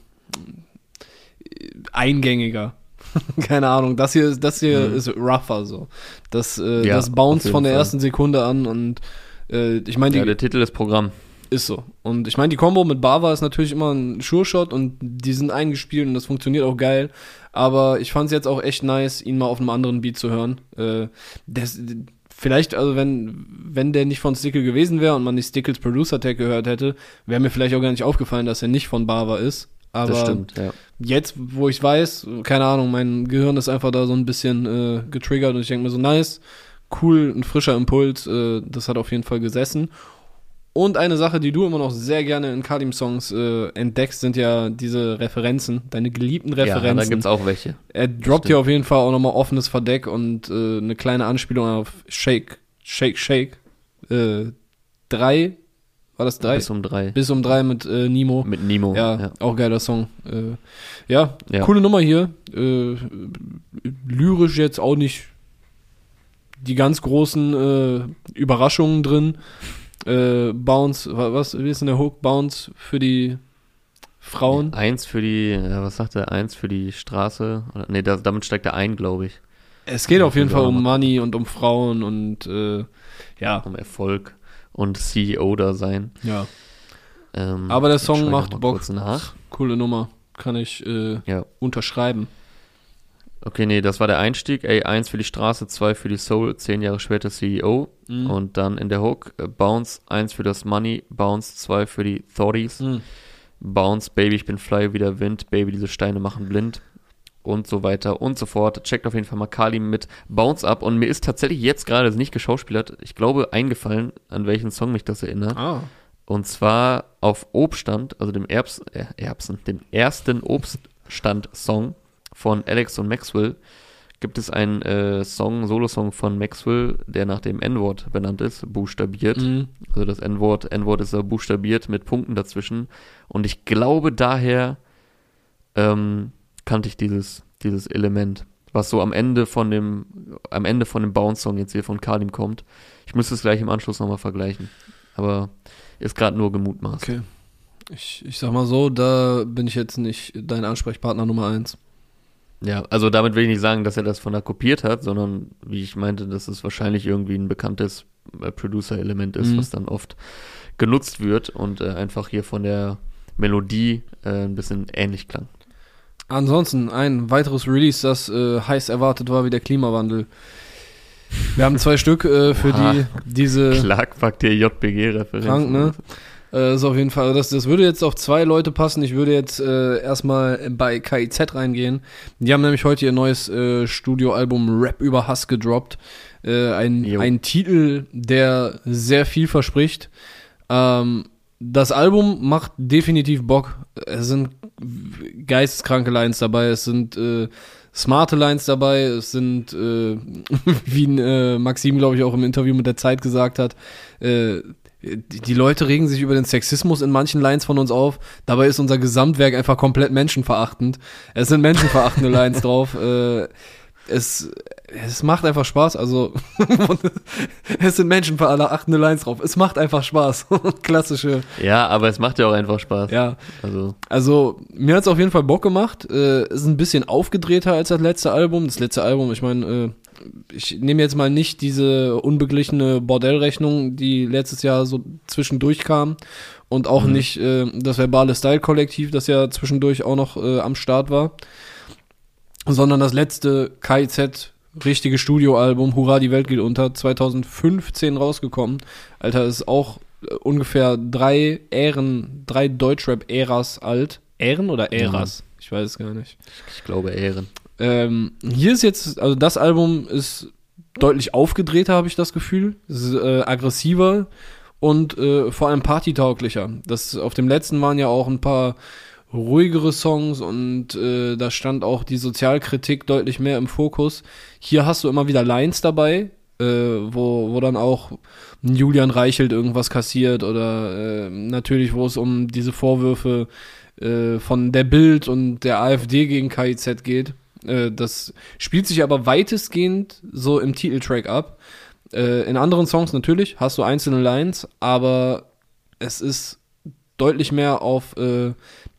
Speaker 2: eingängiger. Keine Ahnung, das hier, das hier mhm. ist rougher so. Das, äh, ja, das bounce von der Fall. ersten Sekunde an und äh, ich meine,
Speaker 1: ja, der Titel ist Programm.
Speaker 2: Ist so. Und ich meine, die Combo mit Bava ist natürlich immer ein Sure-Shot und die sind eingespielt und das funktioniert auch geil. Aber ich fand es jetzt auch echt nice, ihn mal auf einem anderen Beat zu hören. Äh, das, vielleicht, also wenn, wenn der nicht von Stickle gewesen wäre und man nicht Stickles Producer Tag gehört hätte, wäre mir vielleicht auch gar nicht aufgefallen, dass er nicht von Bava ist. Aber das stimmt, ja. jetzt, wo ich weiß, keine Ahnung, mein Gehirn ist einfach da so ein bisschen äh, getriggert und ich denke mir so, nice, cool, ein frischer Impuls, äh, das hat auf jeden Fall gesessen. Und eine Sache, die du immer noch sehr gerne in Kalim-Songs äh, entdeckst, sind ja diese Referenzen, deine geliebten Referenzen. Ja, da
Speaker 1: gibt's auch welche.
Speaker 2: Er droppt hier auf jeden Fall auch nochmal offenes Verdeck und äh, eine kleine Anspielung auf Shake, Shake, Shake. Äh, drei, war das drei?
Speaker 1: Bis um drei.
Speaker 2: Bis um drei mit äh, Nemo.
Speaker 1: Mit Nemo.
Speaker 2: Ja, ja. auch geiler Song. Äh, ja, ja, coole Nummer hier. Äh, lyrisch jetzt auch nicht die ganz großen äh, Überraschungen drin äh, Bounce, was, wie ist denn der Hook? Bounce für die Frauen?
Speaker 1: Eins für die, ja, was sagt er? Eins für die Straße? Ne, damit steigt er ein, glaube ich.
Speaker 2: Es geht auf jeden Fall um Money und um Frauen und äh, ja.
Speaker 1: Um Erfolg und CEO da sein.
Speaker 2: Ja. Ähm, Aber der Song macht Bock. Nach. Coole Nummer. Kann ich äh, ja. unterschreiben.
Speaker 1: Okay, nee, das war der Einstieg. Ey, eins für die Straße, zwei für die Soul, zehn Jahre später CEO. Mhm. Und dann in der Hook, äh, Bounce, eins für das Money, Bounce, zwei für die Thoughties. Mhm. Bounce, Baby, ich bin fly wie der Wind, Baby, diese Steine machen blind. und so weiter und so fort. Checkt auf jeden Fall mal Kali mit Bounce Up. Und mir ist tatsächlich jetzt gerade, also nicht geschauspielert, ich glaube, eingefallen, an welchen Song mich das erinnert. Ah. Und zwar auf Obststand, also dem Erbs, äh, Erbsen, dem ersten Obststand-Song von Alex und Maxwell gibt es einen äh, Song, Solo-Song von Maxwell, der nach dem N-Wort benannt ist, buchstabiert. Mhm. Also das N-Wort, N-Wort ist ja buchstabiert mit Punkten dazwischen. Und ich glaube daher ähm, kannte ich dieses, dieses Element, was so am Ende von dem, am Ende von dem Bounce-Song jetzt hier von Kalim kommt. Ich müsste es gleich im Anschluss nochmal vergleichen. Aber ist gerade nur gemutmaßt.
Speaker 2: Okay. Ich, ich sag mal so, da bin ich jetzt nicht dein Ansprechpartner Nummer eins.
Speaker 1: Ja, also damit will ich nicht sagen, dass er das von da kopiert hat, sondern wie ich meinte, dass es wahrscheinlich irgendwie ein bekanntes äh, Producer-Element ist, mhm. was dann oft genutzt wird und äh, einfach hier von der Melodie äh, ein bisschen ähnlich klang.
Speaker 2: Ansonsten ein weiteres Release, das äh, heiß erwartet war wie der Klimawandel. Wir haben zwei Stück äh, für Oha. die diese
Speaker 1: Klagpakt der JPG-Referenz. Krank, ne?
Speaker 2: Äh, ist auf jeden Fall, das, das würde jetzt auf zwei Leute passen. Ich würde jetzt äh, erstmal bei KIZ reingehen. Die haben nämlich heute ihr neues äh, Studioalbum Rap über Hass gedroppt. Äh, ein, ein Titel, der sehr viel verspricht. Ähm, das Album macht definitiv Bock. Es sind geisteskranke Lines dabei, es sind äh, smarte Lines dabei, es sind, äh, wie äh, Maxim, glaube ich, auch im Interview mit der Zeit gesagt hat, äh, die, Leute regen sich über den Sexismus in manchen Lines von uns auf. Dabei ist unser Gesamtwerk einfach komplett menschenverachtend. Es sind menschenverachtende Lines drauf. Äh, es, es macht einfach Spaß. Also, es sind Menschen für alle achtende Lines drauf. Es macht einfach Spaß. Klassische.
Speaker 1: Ja, aber es macht ja auch einfach Spaß.
Speaker 2: Ja. Also, also mir hat es auf jeden Fall Bock gemacht. Äh, ist ein bisschen aufgedrehter als das letzte Album. Das letzte Album, ich meine, äh, ich nehme jetzt mal nicht diese unbeglichene Bordellrechnung, die letztes Jahr so zwischendurch kam. Und auch mhm. nicht äh, das verbale Style-Kollektiv, das ja zwischendurch auch noch äh, am Start war sondern das letzte KIZ richtige Studioalbum Hurra, die Welt geht unter, 2015 rausgekommen. Alter, ist auch äh, ungefähr drei Ähren, drei Deutschrap-Äras alt. Ähren oder Äras? Mhm. Ich weiß es gar nicht.
Speaker 1: Ich glaube Ähren.
Speaker 2: Ähm, hier ist jetzt, also das Album ist deutlich aufgedrehter, habe ich das Gefühl. Ist, äh, aggressiver und äh, vor allem partytauglicher. Das auf dem letzten waren ja auch ein paar ruhigere Songs und äh, da stand auch die Sozialkritik deutlich mehr im Fokus. Hier hast du immer wieder Lines dabei, äh, wo, wo dann auch Julian Reichelt irgendwas kassiert oder äh, natürlich, wo es um diese Vorwürfe äh, von der Bild und der AfD gegen KIZ geht. Äh, das spielt sich aber weitestgehend so im Titeltrack ab. Äh, in anderen Songs natürlich hast du einzelne Lines, aber es ist deutlich mehr auf äh,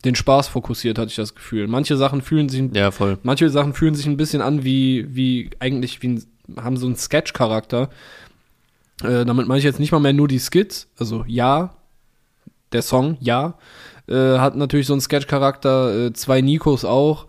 Speaker 2: den Spaß fokussiert, hatte ich das Gefühl. Manche Sachen fühlen sich,
Speaker 1: ja, voll.
Speaker 2: manche Sachen fühlen sich ein bisschen an wie, wie eigentlich, wie ein, haben so einen Sketch-Charakter. Äh, damit meine ich jetzt nicht mal mehr nur die Skits, also ja, der Song, ja, äh, hat natürlich so einen Sketch-Charakter, äh, zwei Nikos auch,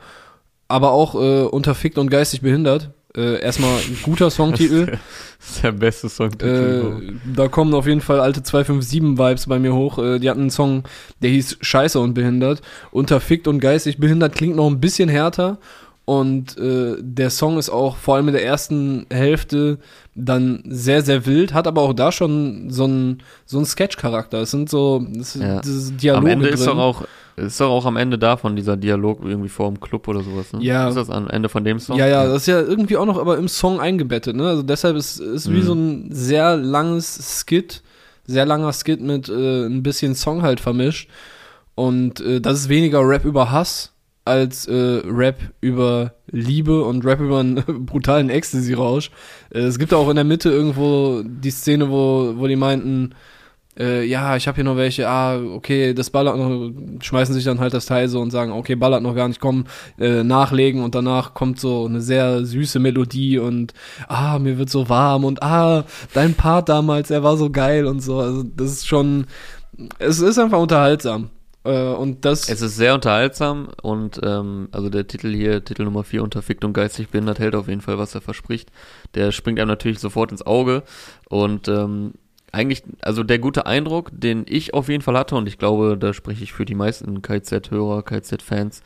Speaker 2: aber auch äh, unterfickt und geistig behindert. Äh, erstmal ein guter Songtitel.
Speaker 1: Das ist der beste Songtitel.
Speaker 2: Äh, da kommen auf jeden Fall alte 257-Vibes bei mir hoch. Äh, die hatten einen Song, der hieß Scheiße und behindert. Unterfickt und geistig behindert klingt noch ein bisschen härter. Und äh, der Song ist auch vor allem in der ersten Hälfte dann sehr, sehr wild, hat aber auch da schon so einen so Sketch-Charakter. Es sind so das,
Speaker 1: ja. Dialoge. Am Ende drin. ist doch auch ist doch auch am Ende davon dieser Dialog irgendwie vor dem Club oder sowas, ne?
Speaker 2: Ja.
Speaker 1: Ist das am Ende von dem Song?
Speaker 2: Ja, ja, das ist ja irgendwie auch noch aber im Song eingebettet, ne? Also deshalb ist es mhm. wie so ein sehr langes Skit, sehr langer Skit mit äh, ein bisschen Song halt vermischt. Und äh, das ist weniger Rap über Hass als äh, Rap über Liebe und Rap über einen brutalen Ecstasy-Rausch. Äh, es gibt auch in der Mitte irgendwo die Szene, wo, wo die meinten, äh, ja, ich habe hier noch welche, ah, okay, das ballert noch, schmeißen sich dann halt das Teil so und sagen, okay, ballert noch gar nicht, komm, äh, nachlegen und danach kommt so eine sehr süße Melodie und ah, mir wird so warm und ah, dein Part damals, er war so geil und so. Also das ist schon, es ist einfach unterhaltsam. Äh, und das
Speaker 1: es ist sehr unterhaltsam und ähm, also der Titel hier, Titel Nummer 4, Unterfickt und geistig behindert, hält auf jeden Fall, was er verspricht. Der springt einem natürlich sofort ins Auge und ähm, eigentlich, also der gute Eindruck, den ich auf jeden Fall hatte, und ich glaube, da spreche ich für die meisten KZ-Hörer, KZ-Fans,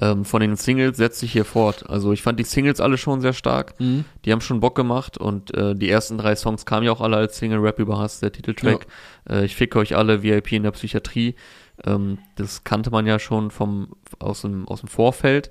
Speaker 1: ähm, von den Singles setzt sich hier fort. Also ich fand die Singles alle schon sehr stark. Mhm. Die haben schon Bock gemacht und äh, die ersten drei Songs kamen ja auch alle als Single Rap über Hass, der Titeltrack. Ja. Äh, ich ficke euch alle, VIP in der Psychiatrie. Ähm, das kannte man ja schon vom, aus, dem, aus dem Vorfeld.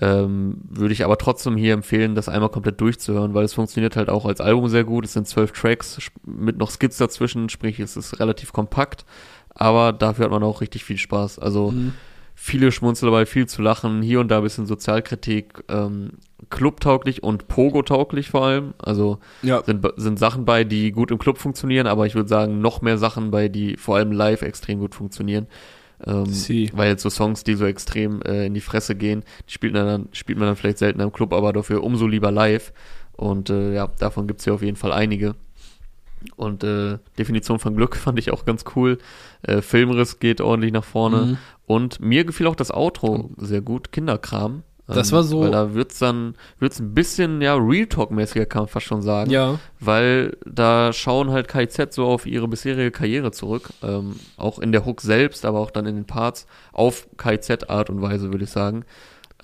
Speaker 1: Ähm, würde ich aber trotzdem hier empfehlen, das einmal komplett durchzuhören, weil es funktioniert halt auch als Album sehr gut. Es sind zwölf Tracks mit noch Skits dazwischen, sprich es ist relativ kompakt, aber dafür hat man auch richtig viel Spaß. Also mhm. viele Schmunzel dabei, viel zu lachen, hier und da ein bisschen Sozialkritik, ähm, clubtauglich und Pogo-tauglich vor allem. Also ja. sind, sind Sachen bei, die gut im Club funktionieren, aber ich würde sagen, noch mehr Sachen bei, die vor allem live extrem gut funktionieren. Ähm, weil jetzt so Songs, die so extrem äh, in die Fresse gehen, die spielt man, dann, spielt man dann vielleicht selten im Club, aber dafür umso lieber live. Und äh, ja, davon gibt's ja auf jeden Fall einige. Und äh, Definition von Glück fand ich auch ganz cool. Äh, Filmriss geht ordentlich nach vorne. Mhm. Und mir gefiel auch das Outro sehr gut. Kinderkram.
Speaker 2: Das war ähm, so.
Speaker 1: Weil da wird's dann, wird's ein bisschen, ja, Real Talk-mäßiger, kann man fast schon sagen.
Speaker 2: Ja.
Speaker 1: Weil da schauen halt KIZ so auf ihre bisherige Karriere zurück. Ähm, auch in der Hook selbst, aber auch dann in den Parts. Auf KIZ-Art und Weise, würde ich sagen.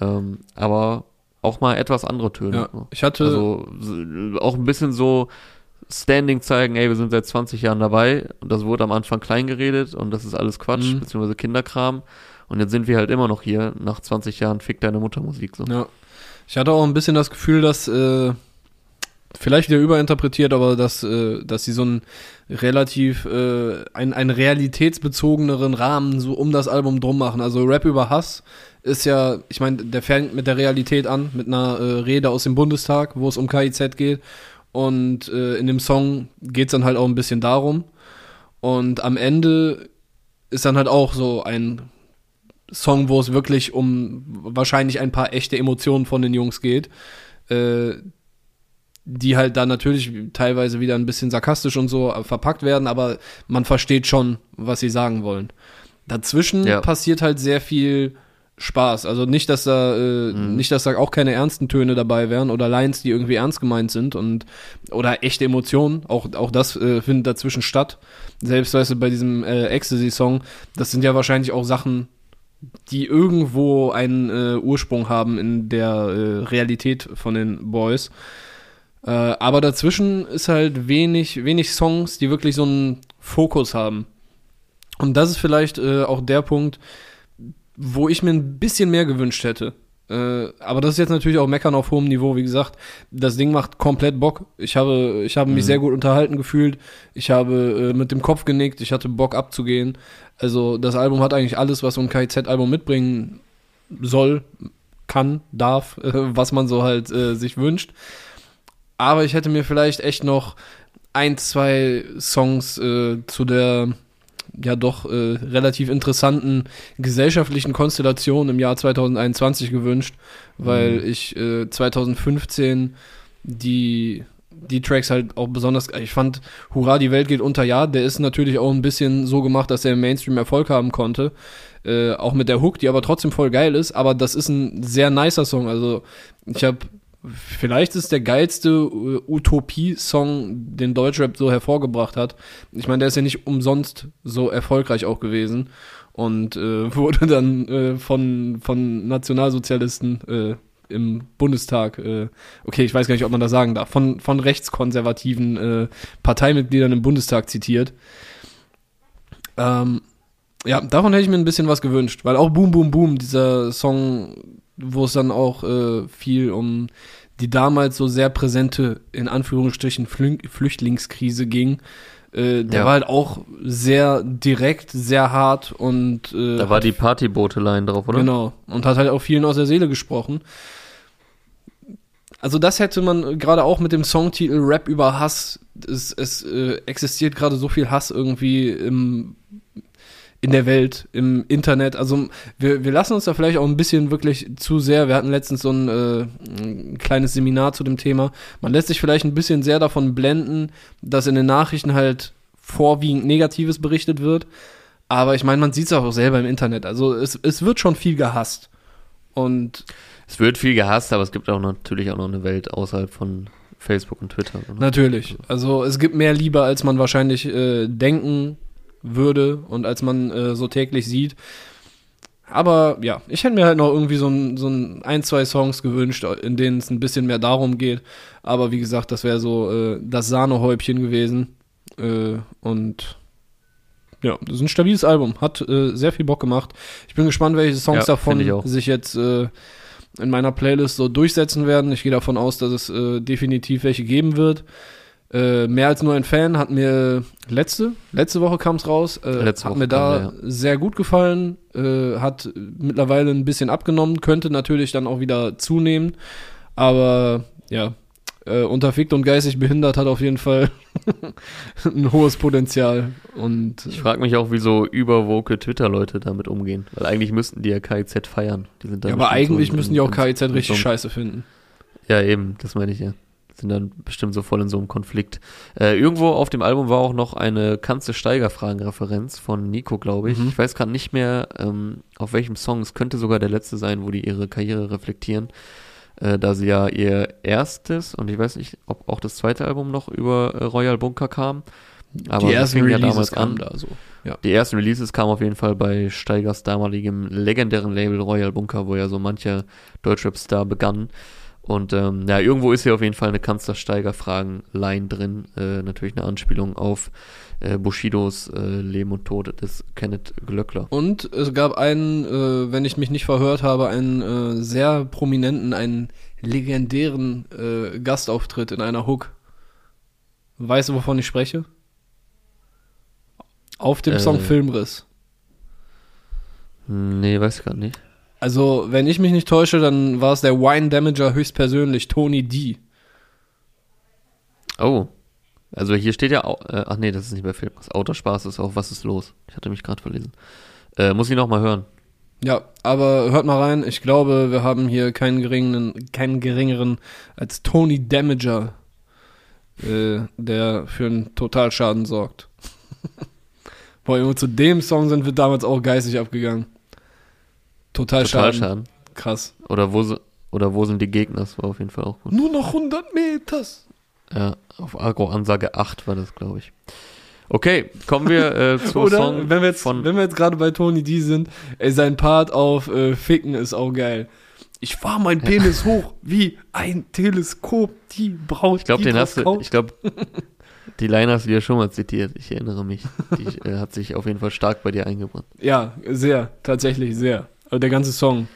Speaker 1: Ähm, aber auch mal etwas andere Töne.
Speaker 2: Ja, ich hatte.
Speaker 1: Also auch ein bisschen so Standing zeigen, ey, wir sind seit 20 Jahren dabei. Und das wurde am Anfang klein geredet und das ist alles Quatsch, mhm. beziehungsweise Kinderkram. Und jetzt sind wir halt immer noch hier, nach 20 Jahren Fick deine Mutter Musik. So.
Speaker 2: Ja. Ich hatte auch ein bisschen das Gefühl, dass, äh, vielleicht wieder überinterpretiert, aber dass, äh, dass sie so einen relativ, äh, einen, realitätsbezogeneren Rahmen so um das Album drum machen. Also Rap über Hass ist ja, ich meine, der fängt mit der Realität an, mit einer äh, Rede aus dem Bundestag, wo es um KIZ geht. Und äh, in dem Song geht es dann halt auch ein bisschen darum. Und am Ende ist dann halt auch so ein Song, wo es wirklich um wahrscheinlich ein paar echte Emotionen von den Jungs geht, äh, die halt dann natürlich teilweise wieder ein bisschen sarkastisch und so verpackt werden, aber man versteht schon, was sie sagen wollen. Dazwischen ja. passiert halt sehr viel Spaß. Also nicht, dass da äh, mhm. nicht, dass da auch keine ernsten Töne dabei wären oder Lines, die irgendwie ernst gemeint sind und oder echte Emotionen. Auch auch das äh, findet dazwischen statt. Selbst weißt du bei diesem äh, Ecstasy-Song, das sind ja wahrscheinlich auch Sachen, die irgendwo einen äh, Ursprung haben in der äh, Realität von den Boys. Äh, aber dazwischen ist halt wenig, wenig Songs, die wirklich so einen Fokus haben. Und das ist vielleicht äh, auch der Punkt, wo ich mir ein bisschen mehr gewünscht hätte. Äh, aber das ist jetzt natürlich auch Meckern auf hohem Niveau. Wie gesagt, das Ding macht komplett Bock. Ich habe, ich habe mich mhm. sehr gut unterhalten gefühlt. Ich habe äh, mit dem Kopf genickt. Ich hatte Bock abzugehen. Also das Album hat eigentlich alles, was so ein KIZ-Album mitbringen soll, kann, darf, äh, was man so halt äh, sich wünscht. Aber ich hätte mir vielleicht echt noch ein, zwei Songs äh, zu der ja doch äh, relativ interessanten gesellschaftlichen Konstellation im Jahr 2021 gewünscht, weil mhm. ich äh, 2015 die die Tracks halt auch besonders, ich fand Hurra, die Welt geht unter, ja, der ist natürlich auch ein bisschen so gemacht, dass er im Mainstream Erfolg haben konnte, äh, auch mit der Hook, die aber trotzdem voll geil ist, aber das ist ein sehr nicer Song, also ich habe Vielleicht ist der geilste äh, Utopie-Song, den Deutschrap so hervorgebracht hat. Ich meine, der ist ja nicht umsonst so erfolgreich auch gewesen und äh, wurde dann äh, von, von Nationalsozialisten äh, im Bundestag, äh, okay, ich weiß gar nicht, ob man das sagen darf, von, von rechtskonservativen äh, Parteimitgliedern im Bundestag zitiert. Ähm, ja, davon hätte ich mir ein bisschen was gewünscht, weil auch Boom Boom Boom, dieser Song wo es dann auch äh, viel um die damals so sehr präsente, in Anführungsstrichen, Flü Flüchtlingskrise ging. Äh, der ja. war halt auch sehr direkt, sehr hart und
Speaker 1: äh, Da war die Partybote-Line drauf, oder?
Speaker 2: Genau. Und hat halt auch vielen aus der Seele gesprochen. Also das hätte man gerade auch mit dem Songtitel Rap über Hass. Es, es äh, existiert gerade so viel Hass irgendwie im in der Welt, im Internet. Also wir, wir lassen uns da vielleicht auch ein bisschen wirklich zu sehr. Wir hatten letztens so ein, äh, ein kleines Seminar zu dem Thema. Man lässt sich vielleicht ein bisschen sehr davon blenden, dass in den Nachrichten halt vorwiegend Negatives berichtet wird. Aber ich meine, man sieht es auch selber im Internet. Also es, es wird schon viel gehasst. Und
Speaker 1: es wird viel gehasst, aber es gibt auch natürlich auch noch eine Welt außerhalb von Facebook und Twitter.
Speaker 2: Oder? Natürlich. Also es gibt mehr Liebe, als man wahrscheinlich äh, denken würde und als man äh, so täglich sieht. Aber ja, ich hätte mir halt noch irgendwie so ein, so ein, ein zwei Songs gewünscht, in denen es ein bisschen mehr darum geht. Aber wie gesagt, das wäre so äh, das Sahnehäubchen gewesen. Äh, und ja, das ist ein stabiles Album. Hat äh, sehr viel Bock gemacht. Ich bin gespannt, welche Songs ja, davon sich jetzt äh, in meiner Playlist so durchsetzen werden. Ich gehe davon aus, dass es äh, definitiv welche geben wird. Äh, mehr als nur ein Fan hat mir letzte, letzte Woche kam es raus, äh, letzte hat Woche mir da kam, ja. sehr gut gefallen, äh, hat mittlerweile ein bisschen abgenommen, könnte natürlich dann auch wieder zunehmen, aber ja, äh, unterfickt und geistig behindert hat auf jeden Fall ein hohes Potenzial. Und
Speaker 1: ich frage mich auch, wieso überwoke Twitter-Leute damit umgehen, weil eigentlich müssten die ja KIZ feiern. Die
Speaker 2: sind ja, aber eigentlich so müssen die auch KIZ richtig scheiße finden.
Speaker 1: Ja, eben, das meine ich ja sind dann bestimmt so voll in so einem Konflikt. Äh, irgendwo auf dem Album war auch noch eine Kanze Steiger-Fragen-Referenz von Nico, glaube ich. Mhm. Ich weiß gerade nicht mehr, ähm, auf welchem Song. Es könnte sogar der letzte sein, wo die ihre Karriere reflektieren. Äh, da sie ja ihr erstes und ich weiß nicht, ob auch das zweite Album noch über äh, Royal Bunker kam.
Speaker 2: Aber die ersten Releases ja damals kamen
Speaker 1: da so. Ja. Die ersten Releases kamen auf jeden Fall bei Steigers damaligem legendären Label Royal Bunker, wo ja so mancher Deutschrap-Star begann. Und ähm, ja, irgendwo ist hier auf jeden Fall eine Kanzlersteiger-Fragen-Line drin. Äh, natürlich eine Anspielung auf äh, Bushidos äh, Leben und Tod des Kenneth Glöckler.
Speaker 2: Und es gab einen, äh, wenn ich mich nicht verhört habe, einen äh, sehr prominenten, einen legendären äh, Gastauftritt in einer Hook. Weißt du, wovon ich spreche? Auf dem Song Filmriss.
Speaker 1: Nee, weiß ich gar nicht.
Speaker 2: Also, wenn ich mich nicht täusche, dann war es der Wine Damager höchstpersönlich, Tony D.
Speaker 1: Oh. Also hier steht ja, äh, ach nee, das ist nicht bei Film. Das Autospaß ist auch, was ist los? Ich hatte mich gerade verlesen. Äh, muss ich noch mal hören.
Speaker 2: Ja, aber hört mal rein. Ich glaube, wir haben hier keinen geringeren, keinen geringeren als Tony Damager, äh, der für einen Totalschaden sorgt. Boah, zu dem Song sind wir damals auch geistig abgegangen. Total, Total Schaden. Schaden. Krass.
Speaker 1: Oder wo, oder wo sind die Gegner? Das war auf jeden Fall auch gut.
Speaker 2: Nur noch 100 Meters.
Speaker 1: Ja, auf Agro-Ansage 8 war das, glaube ich. Okay, kommen wir äh, zum
Speaker 2: Oder,
Speaker 1: Song
Speaker 2: wenn wir jetzt, von... Wenn wir jetzt gerade bei Tony D sind, ey, sein Part auf äh, Ficken ist auch geil. Ich fahr mein Penis hoch wie ein Teleskop, die braucht
Speaker 1: Ich glaube, den hast du, ich glaube, die Line hast du ja schon mal zitiert, ich erinnere mich. Die äh, hat sich auf jeden Fall stark bei dir eingebrannt.
Speaker 2: Ja, sehr, tatsächlich sehr. Also der ganze Song.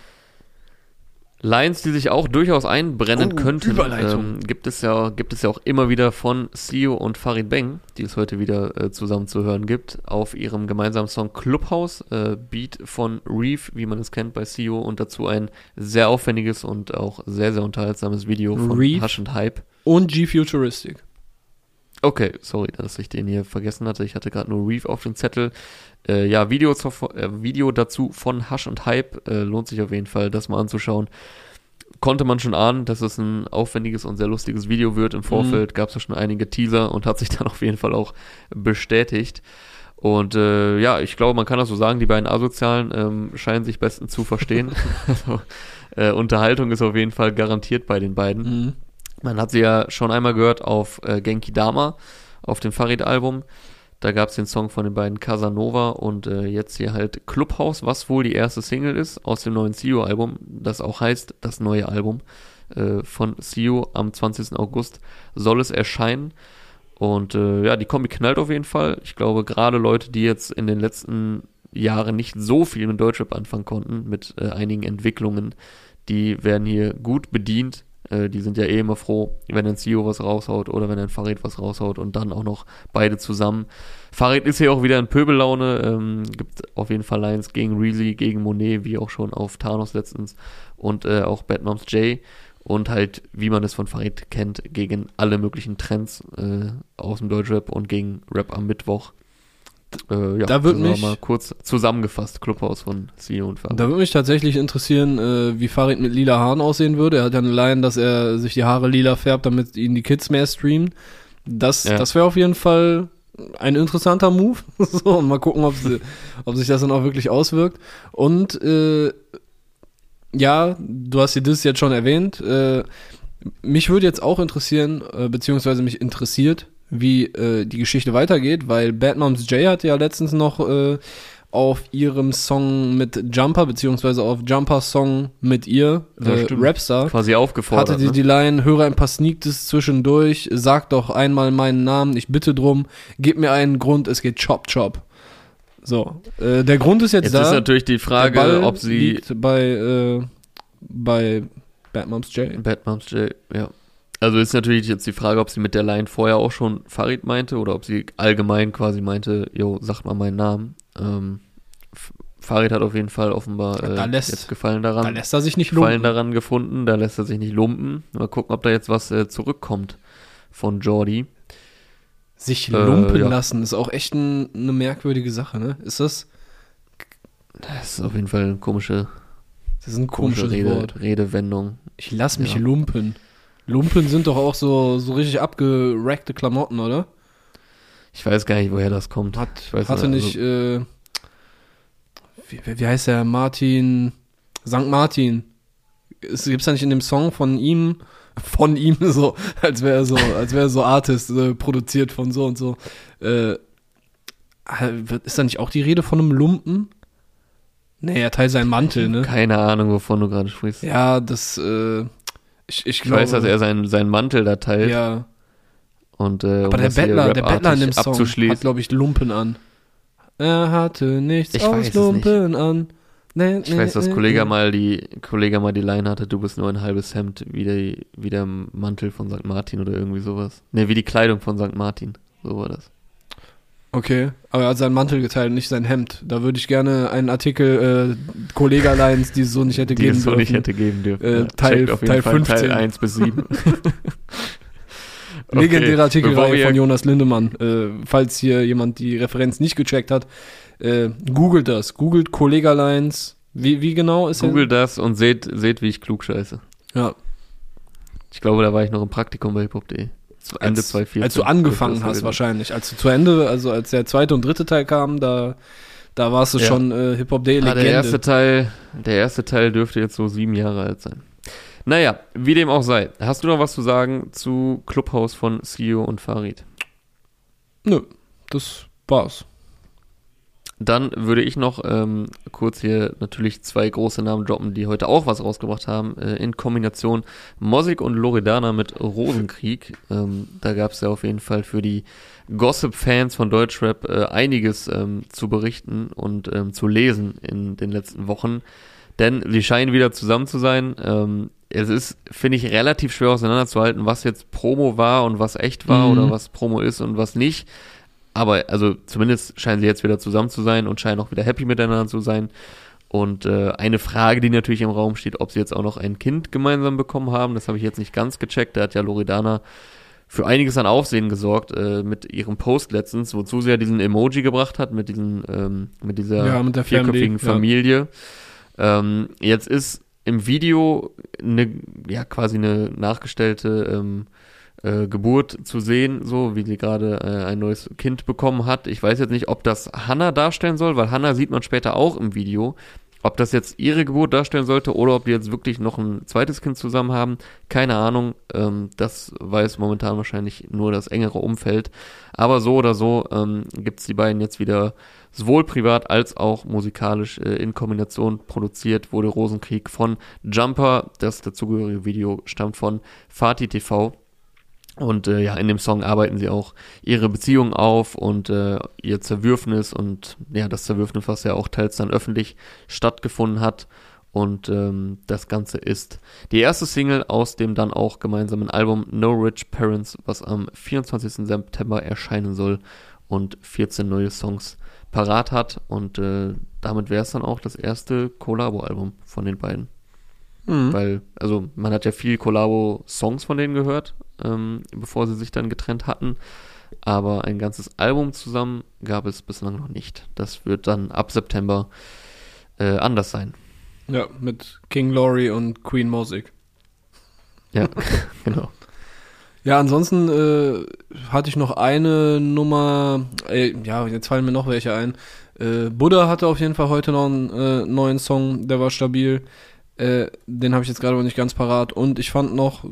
Speaker 1: Lines, die sich auch durchaus einbrennen oh, könnten, ähm, gibt es ja gibt es ja auch immer wieder von Sio und Farid Bang, die es heute wieder äh, zusammen zu hören gibt, auf ihrem gemeinsamen Song Clubhouse, äh, Beat von Reef, wie man es kennt bei Sio und dazu ein sehr aufwendiges und auch sehr sehr unterhaltsames Video von Reef Hush and Hype
Speaker 2: und G Futuristic.
Speaker 1: Okay, sorry, dass ich den hier vergessen hatte. Ich hatte gerade nur Reef auf dem Zettel. Äh, ja, Video, zu, äh, Video dazu von Hush und Hype. Äh, lohnt sich auf jeden Fall, das mal anzuschauen. Konnte man schon ahnen, dass es ein aufwendiges und sehr lustiges Video wird. Im Vorfeld mhm. gab es ja schon einige Teaser und hat sich dann auf jeden Fall auch bestätigt. Und äh, ja, ich glaube, man kann das so sagen, die beiden Asozialen ähm, scheinen sich bestens zu verstehen. also, äh, Unterhaltung ist auf jeden Fall garantiert bei den beiden. Mhm. Man hat sie ja schon einmal gehört auf äh, Genki Dama, auf dem Farid-Album. Da gab es den Song von den beiden Casanova und äh, jetzt hier halt Clubhouse, was wohl die erste Single ist aus dem neuen CEO-Album, das auch heißt das neue Album äh, von CEO am 20. August soll es erscheinen. Und äh, ja, die Kombi knallt auf jeden Fall. Ich glaube, gerade Leute, die jetzt in den letzten Jahren nicht so viel mit Deutschrap anfangen konnten, mit äh, einigen Entwicklungen, die werden hier gut bedient äh, die sind ja eh immer froh, wenn ein CEO was raushaut oder wenn ein Farid was raushaut und dann auch noch beide zusammen. Farid ist hier auch wieder in Pöbellaune, ähm, gibt auf jeden Fall Lines gegen Reezy, gegen Monet, wie auch schon auf Thanos letztens und äh, auch Bad Moms J und halt, wie man es von Farid kennt, gegen alle möglichen Trends äh, aus dem Deutschrap und gegen Rap am Mittwoch.
Speaker 2: Äh, ja, da würde mich
Speaker 1: mal kurz zusammengefasst Clubhaus von CEO und
Speaker 2: Farid. Da würde mich tatsächlich interessieren, äh, wie Farid mit lila Haaren aussehen würde. Er hat ja eine Line, dass er sich die Haare lila färbt, damit ihn die Kids mehr streamen. Das, ja. das wäre auf jeden Fall ein interessanter Move. so, mal gucken, ob, sie, ob sich das dann auch wirklich auswirkt. Und äh, ja, du hast dir das jetzt schon erwähnt. Äh, mich würde jetzt auch interessieren, äh, beziehungsweise mich interessiert, wie äh, die Geschichte weitergeht, weil Bad Moms J hat ja letztens noch äh, auf ihrem Song mit Jumper, beziehungsweise auf Jumper Song mit ihr,
Speaker 1: Ja,
Speaker 2: äh. Rapstar,
Speaker 1: Quasi aufgefordert.
Speaker 2: hatte die,
Speaker 1: ne?
Speaker 2: die Line, höre ein paar Sneaktes zwischendurch, sag doch einmal meinen Namen, ich bitte drum, gib mir einen Grund, es geht chop chop. So, äh, der Grund ist jetzt,
Speaker 1: Jetzt
Speaker 2: da.
Speaker 1: ist natürlich die Frage, ob sie
Speaker 2: liegt bei, äh, bei Bad Moms J.
Speaker 1: Bad Moms J, ja. Also ist natürlich jetzt die Frage, ob sie mit der Line vorher auch schon Farid meinte oder ob sie allgemein quasi meinte, jo, sag mal meinen Namen. Ähm, Farid hat auf jeden Fall offenbar äh,
Speaker 2: Da lässt-
Speaker 1: jetzt Gefallen
Speaker 2: Da
Speaker 1: daran,
Speaker 2: lässt er sich nicht
Speaker 1: Gefallen
Speaker 2: lumpen.
Speaker 1: daran gefunden, da lässt er sich nicht lumpen. Mal gucken, ob da jetzt was äh, zurückkommt von Jordi.
Speaker 2: Sich
Speaker 1: Äh,
Speaker 2: lumpen
Speaker 1: ja.
Speaker 2: lassen ist auch echt ein, eine merkwürdige Sache, ne? Ist das?
Speaker 1: Das ist auf jeden Fall eine komische,
Speaker 2: Das ist ein
Speaker 1: komische Rede,
Speaker 2: Wort.
Speaker 1: Redewendung.
Speaker 2: Ich lass mich
Speaker 1: Ja.
Speaker 2: lumpen. Lumpen sind doch auch so, so richtig abgerackte Klamotten, oder?
Speaker 1: Ich weiß gar nicht, woher das kommt.
Speaker 2: Hat,
Speaker 1: Ich weiß
Speaker 2: hatte
Speaker 1: nicht,
Speaker 2: nicht, äh, wie, wie heißt der? Martin, St. Martin. Es gibt's da nicht in dem Song von ihm, von ihm so, als wäre er so, als wäre er so Artist, äh, produziert von so und so. Äh, wird- ist da nicht auch die Rede von einem Lumpen? Nee, er teilt seinen Mantel, ne?
Speaker 1: Keine Ahnung, wovon du gerade sprichst.
Speaker 2: Ja, das, äh, ich, ich glaube.
Speaker 1: weiß, dass er seinen, seinen Mantel da teilt.
Speaker 2: Ja,
Speaker 1: Und, äh,
Speaker 2: aber
Speaker 1: um
Speaker 2: der Bettler, der Bettler in dem Song hat, glaube ich, Lumpen an. Er hatte nichts
Speaker 1: Ich
Speaker 2: aus Lumpen an. Nee,
Speaker 1: Ich weiß, dass
Speaker 2: nee,
Speaker 1: Kollege
Speaker 2: nee.
Speaker 1: mal die Kollege mal die Line hatte, du bist nur ein halbes Hemd, wie der, wie der Mantel von St. Martin oder irgendwie sowas. Ne, wie die Kleidung von St. Martin. So war das.
Speaker 2: Okay, aber er hat seinen Mantel geteilt, nicht sein Hemd. Da würde ich gerne einen Artikel äh, Kollega-Lines, die es so nicht hätte
Speaker 1: Die
Speaker 2: geben
Speaker 1: es so
Speaker 2: dürfen.
Speaker 1: nicht hätte geben dürfen.
Speaker 2: Äh,
Speaker 1: Ja,
Speaker 2: Teil-
Speaker 1: auf jeden
Speaker 2: Teil
Speaker 1: Fall
Speaker 2: 15.
Speaker 1: Teil 1 bis 7.
Speaker 2: Legendäre
Speaker 1: Bevor
Speaker 2: Artikelreihe von Jonas Lindemann. Äh, falls hier jemand die Referenz nicht gecheckt hat, äh, googelt das. Googelt Kollega-Lines. Wie, wie genau ist?
Speaker 1: Google das und seht, seht, wie ich klug scheiße.
Speaker 2: Ja.
Speaker 1: Ich glaube, da war ich noch im Praktikum bei hiphop.de. Zu Ende
Speaker 2: als,
Speaker 1: 2014.
Speaker 2: als du angefangen hast wahrscheinlich. Als du zu Ende, also als der zweite und dritte Teil kam, da, da warst du
Speaker 1: Ja.
Speaker 2: schon äh, Hip-Hop-Day-Legende.
Speaker 1: Ah, der erste Teil, der erste Teil dürfte jetzt so sieben Jahre alt sein. Naja, wie dem auch sei. Hast du noch was zu sagen zu Clubhouse von Sio und Farid?
Speaker 2: Nö, das war's.
Speaker 1: Dann würde ich noch ähm, kurz hier natürlich zwei große Namen droppen, die heute auch was rausgebracht haben, äh, in Kombination Mosik und Loredana mit Rosenkrieg. Ähm, da gab es ja auf jeden Fall für die Gossip-Fans von Deutschrap äh, einiges ähm, zu berichten und ähm, zu lesen in den letzten Wochen. Denn sie scheinen wieder zusammen zu sein. Ähm, es ist, finde ich, relativ schwer auseinanderzuhalten, was jetzt Promo war und was echt war
Speaker 2: Mhm.
Speaker 1: oder was Promo ist und was nicht. Aber also zumindest scheinen sie jetzt wieder zusammen zu sein und scheinen auch wieder happy miteinander zu sein. Und äh, eine Frage, die natürlich im Raum steht, ob sie jetzt auch noch ein Kind gemeinsam bekommen haben, das habe ich jetzt nicht ganz gecheckt. Da hat ja Loredana für einiges an Aufsehen gesorgt äh, mit ihrem Post letztens, wozu sie ja diesen Emoji gebracht hat mit diesen ähm, mit dieser
Speaker 2: Ja, mit
Speaker 1: vierköpfigen
Speaker 2: Family, ja.
Speaker 1: Familie. Ähm, jetzt ist im Video eine ja quasi eine nachgestellte ähm, äh, Geburt zu sehen, so wie sie gerade äh, ein neues Kind bekommen hat. Ich weiß jetzt nicht, ob das Hannah darstellen soll, weil Hannah sieht man später auch im Video. Ob das jetzt ihre Geburt darstellen sollte oder ob die jetzt wirklich noch ein zweites Kind zusammen haben, keine Ahnung. Ähm, das weiß momentan wahrscheinlich nur das engere Umfeld. Aber so oder so ähm, gibt es die beiden jetzt wieder sowohl privat als auch musikalisch äh, in Kombination produziert, wurde Rosenkrieg von Jumper. Das dazugehörige Video stammt von Fatih TV. Und äh, ja, in dem Song arbeiten sie auch ihre Beziehung auf und äh, ihr Zerwürfnis und ja, das Zerwürfnis, was ja auch teils dann öffentlich stattgefunden hat. Und ähm, das Ganze ist die erste Single aus dem dann auch gemeinsamen Album No Rich Parents, was am 24. September erscheinen soll und 14 neue Songs parat hat. Und äh, damit wäre es dann auch das erste Collabo-Album von den beiden.
Speaker 2: Mhm.
Speaker 1: Weil, also man hat ja viel Collabo-Songs von denen gehört, ähm, bevor sie sich dann getrennt hatten. Aber ein ganzes Album zusammen gab es bislang noch nicht. Das wird dann ab September äh, anders sein.
Speaker 2: Ja, mit King Laurie und Queen Mosik.
Speaker 1: Ja, genau.
Speaker 2: Ja, ansonsten äh, hatte ich noch eine Nummer, äh, ja, jetzt fallen mir noch welche ein. Äh, Buddha hatte auf jeden Fall heute noch einen äh, neuen Song, der war stabil. Äh, den habe ich jetzt gerade aber nicht ganz parat. Und ich fand noch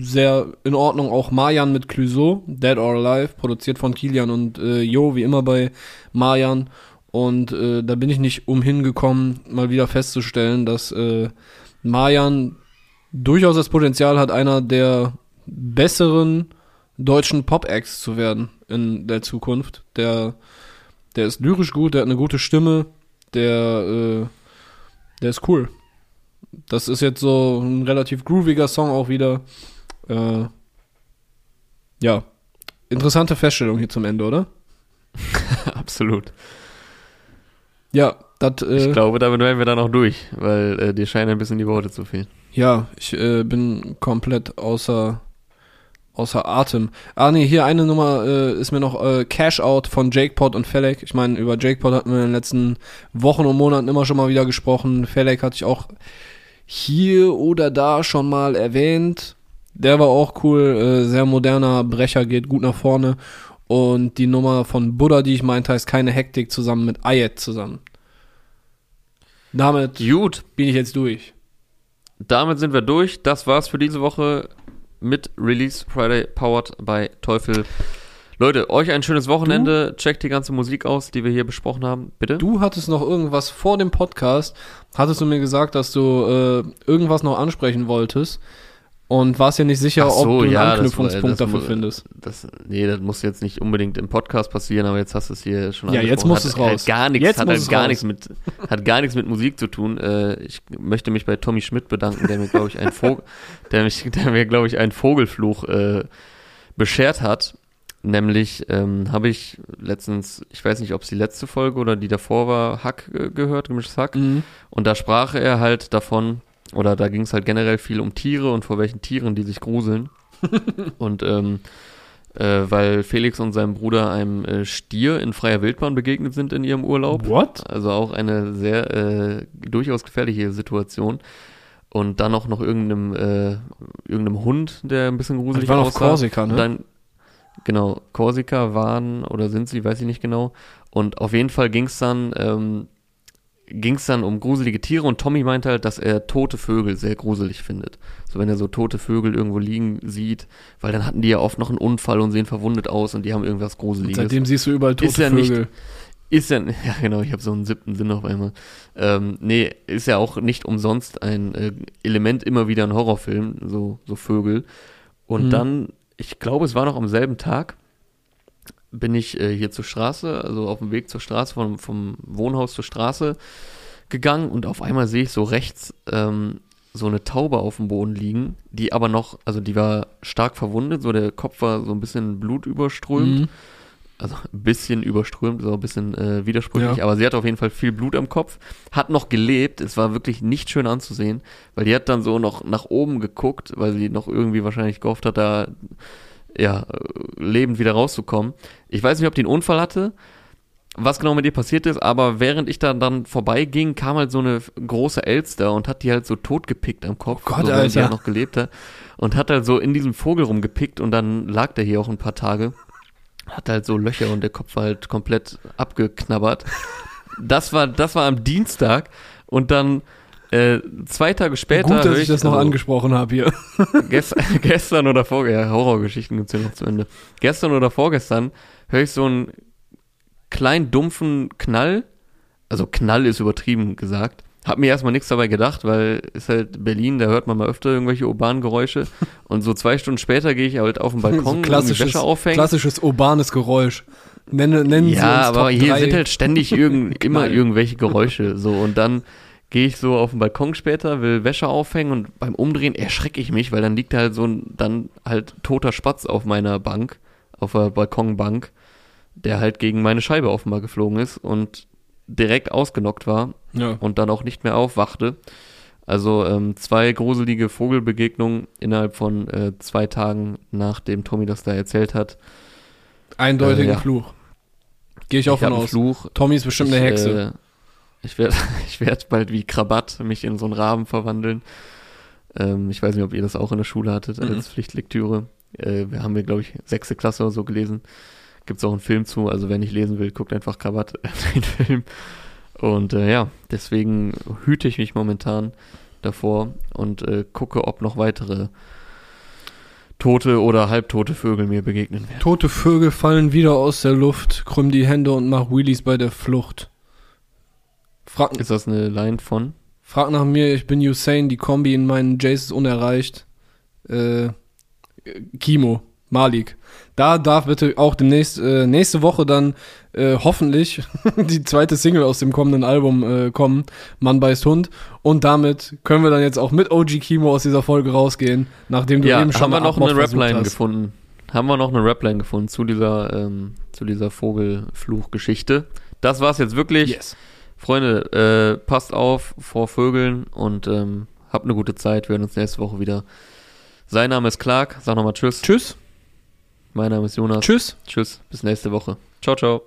Speaker 2: sehr in Ordnung auch Marjan mit Clouseau, Dead or Alive, produziert von Kilian und äh, Jo, wie immer bei Marjan. Und äh, da bin ich nicht umhin gekommen, mal wieder festzustellen, dass äh, Mayan durchaus das Potenzial hat, einer der besseren deutschen Pop-Acts zu werden in der Zukunft. Der, der ist lyrisch gut, der hat eine gute Stimme, der, äh, der ist cool. Das ist jetzt so ein relativ grooviger Song auch wieder. Äh, ja, interessante Feststellung hier zum Ende, oder?
Speaker 1: Absolut.
Speaker 2: Ja, das.
Speaker 1: Äh, ich glaube, damit wären wir dann auch durch, weil äh, dir scheinen ein bisschen die Worte zu fehlen.
Speaker 2: Ja, ich äh, bin komplett außer außer Atem. Ah nee, hier eine Nummer äh, ist mir noch äh, Cash Out von Jakepot und Felek. Ich meine, über Jakepot hatten wir in den letzten Wochen und Monaten immer schon mal wieder gesprochen. Felek hatte ich auch hier oder da schon mal erwähnt. Der war auch cool, äh, sehr moderner Brecher, geht gut nach vorne. Und die Nummer von Buddha, die ich meinte, heißt keine Hektik zusammen mit Ayet zusammen. Damit
Speaker 1: gut.
Speaker 2: bin ich jetzt durch.
Speaker 1: Damit sind wir durch. Das war's für diese Woche mit Release Friday powered by Teufel. Leute, euch ein schönes Wochenende. Du? Checkt die ganze Musik aus, die wir hier besprochen haben. Bitte.
Speaker 2: Du hattest noch irgendwas vor dem Podcast. Hattest du mir gesagt, dass du äh, irgendwas noch ansprechen wolltest und warst ja nicht sicher, so, ob du einen ja, Anknüpfungspunkt das, das, dafür findest.
Speaker 1: Das, nee, das muss jetzt nicht unbedingt im Podcast passieren, aber jetzt hast du es hier schon
Speaker 2: Ja, jetzt muss hat, es raus.
Speaker 1: Halt gar nichts, jetzt hat halt gar nichts mit, hat gar nichts mit Musik zu tun. Äh, ich möchte mich bei Tommy Schmidt bedanken, der mir, glaube ich, einen Vogel, der mich, der mir, glaube ich, einen Vogelfluch äh, beschert hat. Nämlich ähm, habe ich letztens, ich weiß nicht, ob es die letzte Folge oder die davor war, Hack äh, gehört, gemischtes Hack. Mhm. Und da sprach er halt davon, oder da ging es halt generell viel um Tiere und vor welchen Tieren die sich gruseln. und ähm, äh, weil Felix und sein Bruder einem äh, Stier in freier Wildbahn begegnet sind in ihrem Urlaub.
Speaker 2: What?
Speaker 1: Also auch eine sehr äh, durchaus gefährliche Situation. Und dann auch noch irgendeinem, äh, irgendeinem Hund, der ein bisschen gruselig
Speaker 2: war. Waren aussah. auf Korsika, ne?
Speaker 1: Genau, Korsika waren oder sind sie, weiß ich nicht genau. Und auf jeden Fall ging es dann ähm, ging es dann um gruselige Tiere und Tommy meinte halt, dass er tote Vögel sehr gruselig findet. So wenn er so tote Vögel irgendwo liegen sieht, weil dann hatten die ja oft noch einen Unfall und sehen verwundet aus und die haben irgendwas Gruseliges. Und
Speaker 2: seitdem siehst du überall tote ist ja Vögel. Nicht,
Speaker 1: ist ja, ja genau, ich habe so einen siebten Sinn auf einmal. Ähm, nee, ist ja auch nicht umsonst ein äh, Element immer wieder in Horrorfilmen, so, so Vögel. Und mhm. dann, ich glaube, es war noch am selben Tag, bin ich äh, hier zur Straße, also auf dem Weg zur Straße, vom, vom Wohnhaus zur Straße gegangen und auf einmal sehe ich so rechts ähm, so eine Taube auf dem Boden liegen, die aber noch, also die war stark verwundet, so der Kopf war so ein bisschen blutüberströmt. Mhm. Also ein bisschen überströmt, so ein bisschen äh, widersprüchlich, ja. aber sie hat auf jeden Fall viel Blut am Kopf, hat noch gelebt, es war wirklich nicht schön anzusehen, weil die hat dann so noch nach oben geguckt, weil sie noch irgendwie wahrscheinlich gehofft hat, da ja, lebend wieder rauszukommen. Ich weiß nicht, ob die einen Unfall hatte, was genau mit ihr passiert ist, aber während ich da dann vorbeiging, kam halt so eine große Elster und hat die halt so totgepickt am Kopf,
Speaker 2: oh Gott,
Speaker 1: so,
Speaker 2: Alter.
Speaker 1: sie halt noch gelebt hat. Und hat halt so in diesem Vogel rumgepickt und dann lag der hier auch ein paar Tage. Hat halt so Löcher und der Kopf war halt komplett abgeknabbert. Das war, das war am Dienstag und dann äh, zwei Tage später.
Speaker 2: Gut, dass ich das noch also, angesprochen habe hier.
Speaker 1: Gestern, gestern oder vorgestern, ja, Horrorgeschichten gibt's ja noch zu Ende. Gestern oder vorgestern höre ich so einen kleinen dumpfen Knall. Also Knall ist übertrieben gesagt. Hab mir erstmal nichts dabei gedacht, weil ist halt Berlin, da hört man mal öfter irgendwelche urbanen Geräusche. Und so zwei Stunden später gehe ich halt auf den Balkon, so
Speaker 2: klassisches, Wäsche aufhängen. Klassisches urbanes Geräusch. Nenne, nennen
Speaker 1: ja, Sie uns aber hier 3. sind halt ständig irgend, immer irgendwelche Geräusche. So und dann gehe ich so auf den Balkon später, will Wäsche aufhängen und beim Umdrehen erschrecke ich mich, weil dann liegt halt so ein dann halt toter Spatz auf meiner Bank, auf der Balkonbank, der halt gegen meine Scheibe offenbar geflogen ist und direkt ausgenockt war ja. und dann auch nicht mehr aufwachte. Also ähm, zwei gruselige Vogelbegegnungen innerhalb von äh, zwei Tagen, nachdem Tommy das da erzählt hat.
Speaker 2: Eindeutigen äh, ja. Fluch. Gehe ich auch ich von aus. Fluch. Tommy ist bestimmt ich, eine Hexe. Äh,
Speaker 1: ich werde ich werd bald wie Krabat mich in so einen Raben verwandeln. Ähm, ich weiß nicht, ob ihr das auch in der Schule hattet als mhm. Pflichtlektüre. Äh, wir haben wir, glaube ich, sechste Klasse oder so gelesen. Gibt es auch einen Film zu. Also wer nicht lesen will, guckt einfach Krabat, den Film. Und äh, ja, deswegen hüte ich mich momentan davor und äh, gucke, ob noch weitere tote oder halbtote Vögel mir begegnen werden.
Speaker 2: Tote Vögel fallen wieder aus der Luft, krümm die Hände und mach Wheelies bei der Flucht.
Speaker 1: Frag, ist das eine Line von?
Speaker 2: Frag nach mir, ich bin Usain, die Kombi in meinen Jays ist unerreicht. Äh, Kimo, Malik. Da darf bitte auch demnächst, äh, nächste Woche dann äh, hoffentlich die zweite Single aus dem kommenden Album äh, kommen, Mann beißt Hund. Und damit können wir dann jetzt auch mit OG Kimo aus dieser Folge rausgehen, nachdem du
Speaker 1: ja,
Speaker 2: eben schon
Speaker 1: haben wir noch eine Rapline gefunden. Haben wir noch eine Rapline gefunden zu dieser, ähm, zu dieser Vogelfluchgeschichte. Das war's jetzt wirklich. Yes. Freunde, äh, passt auf vor Vögeln und ähm, habt eine gute Zeit. Wir hören uns nächste Woche wieder. Sein Name ist Clark. Sag nochmal Tschüss.
Speaker 2: Tschüss.
Speaker 1: Mein Name ist Jonas.
Speaker 2: Tschüss.
Speaker 1: Tschüss. Bis nächste Woche. Ciao, ciao.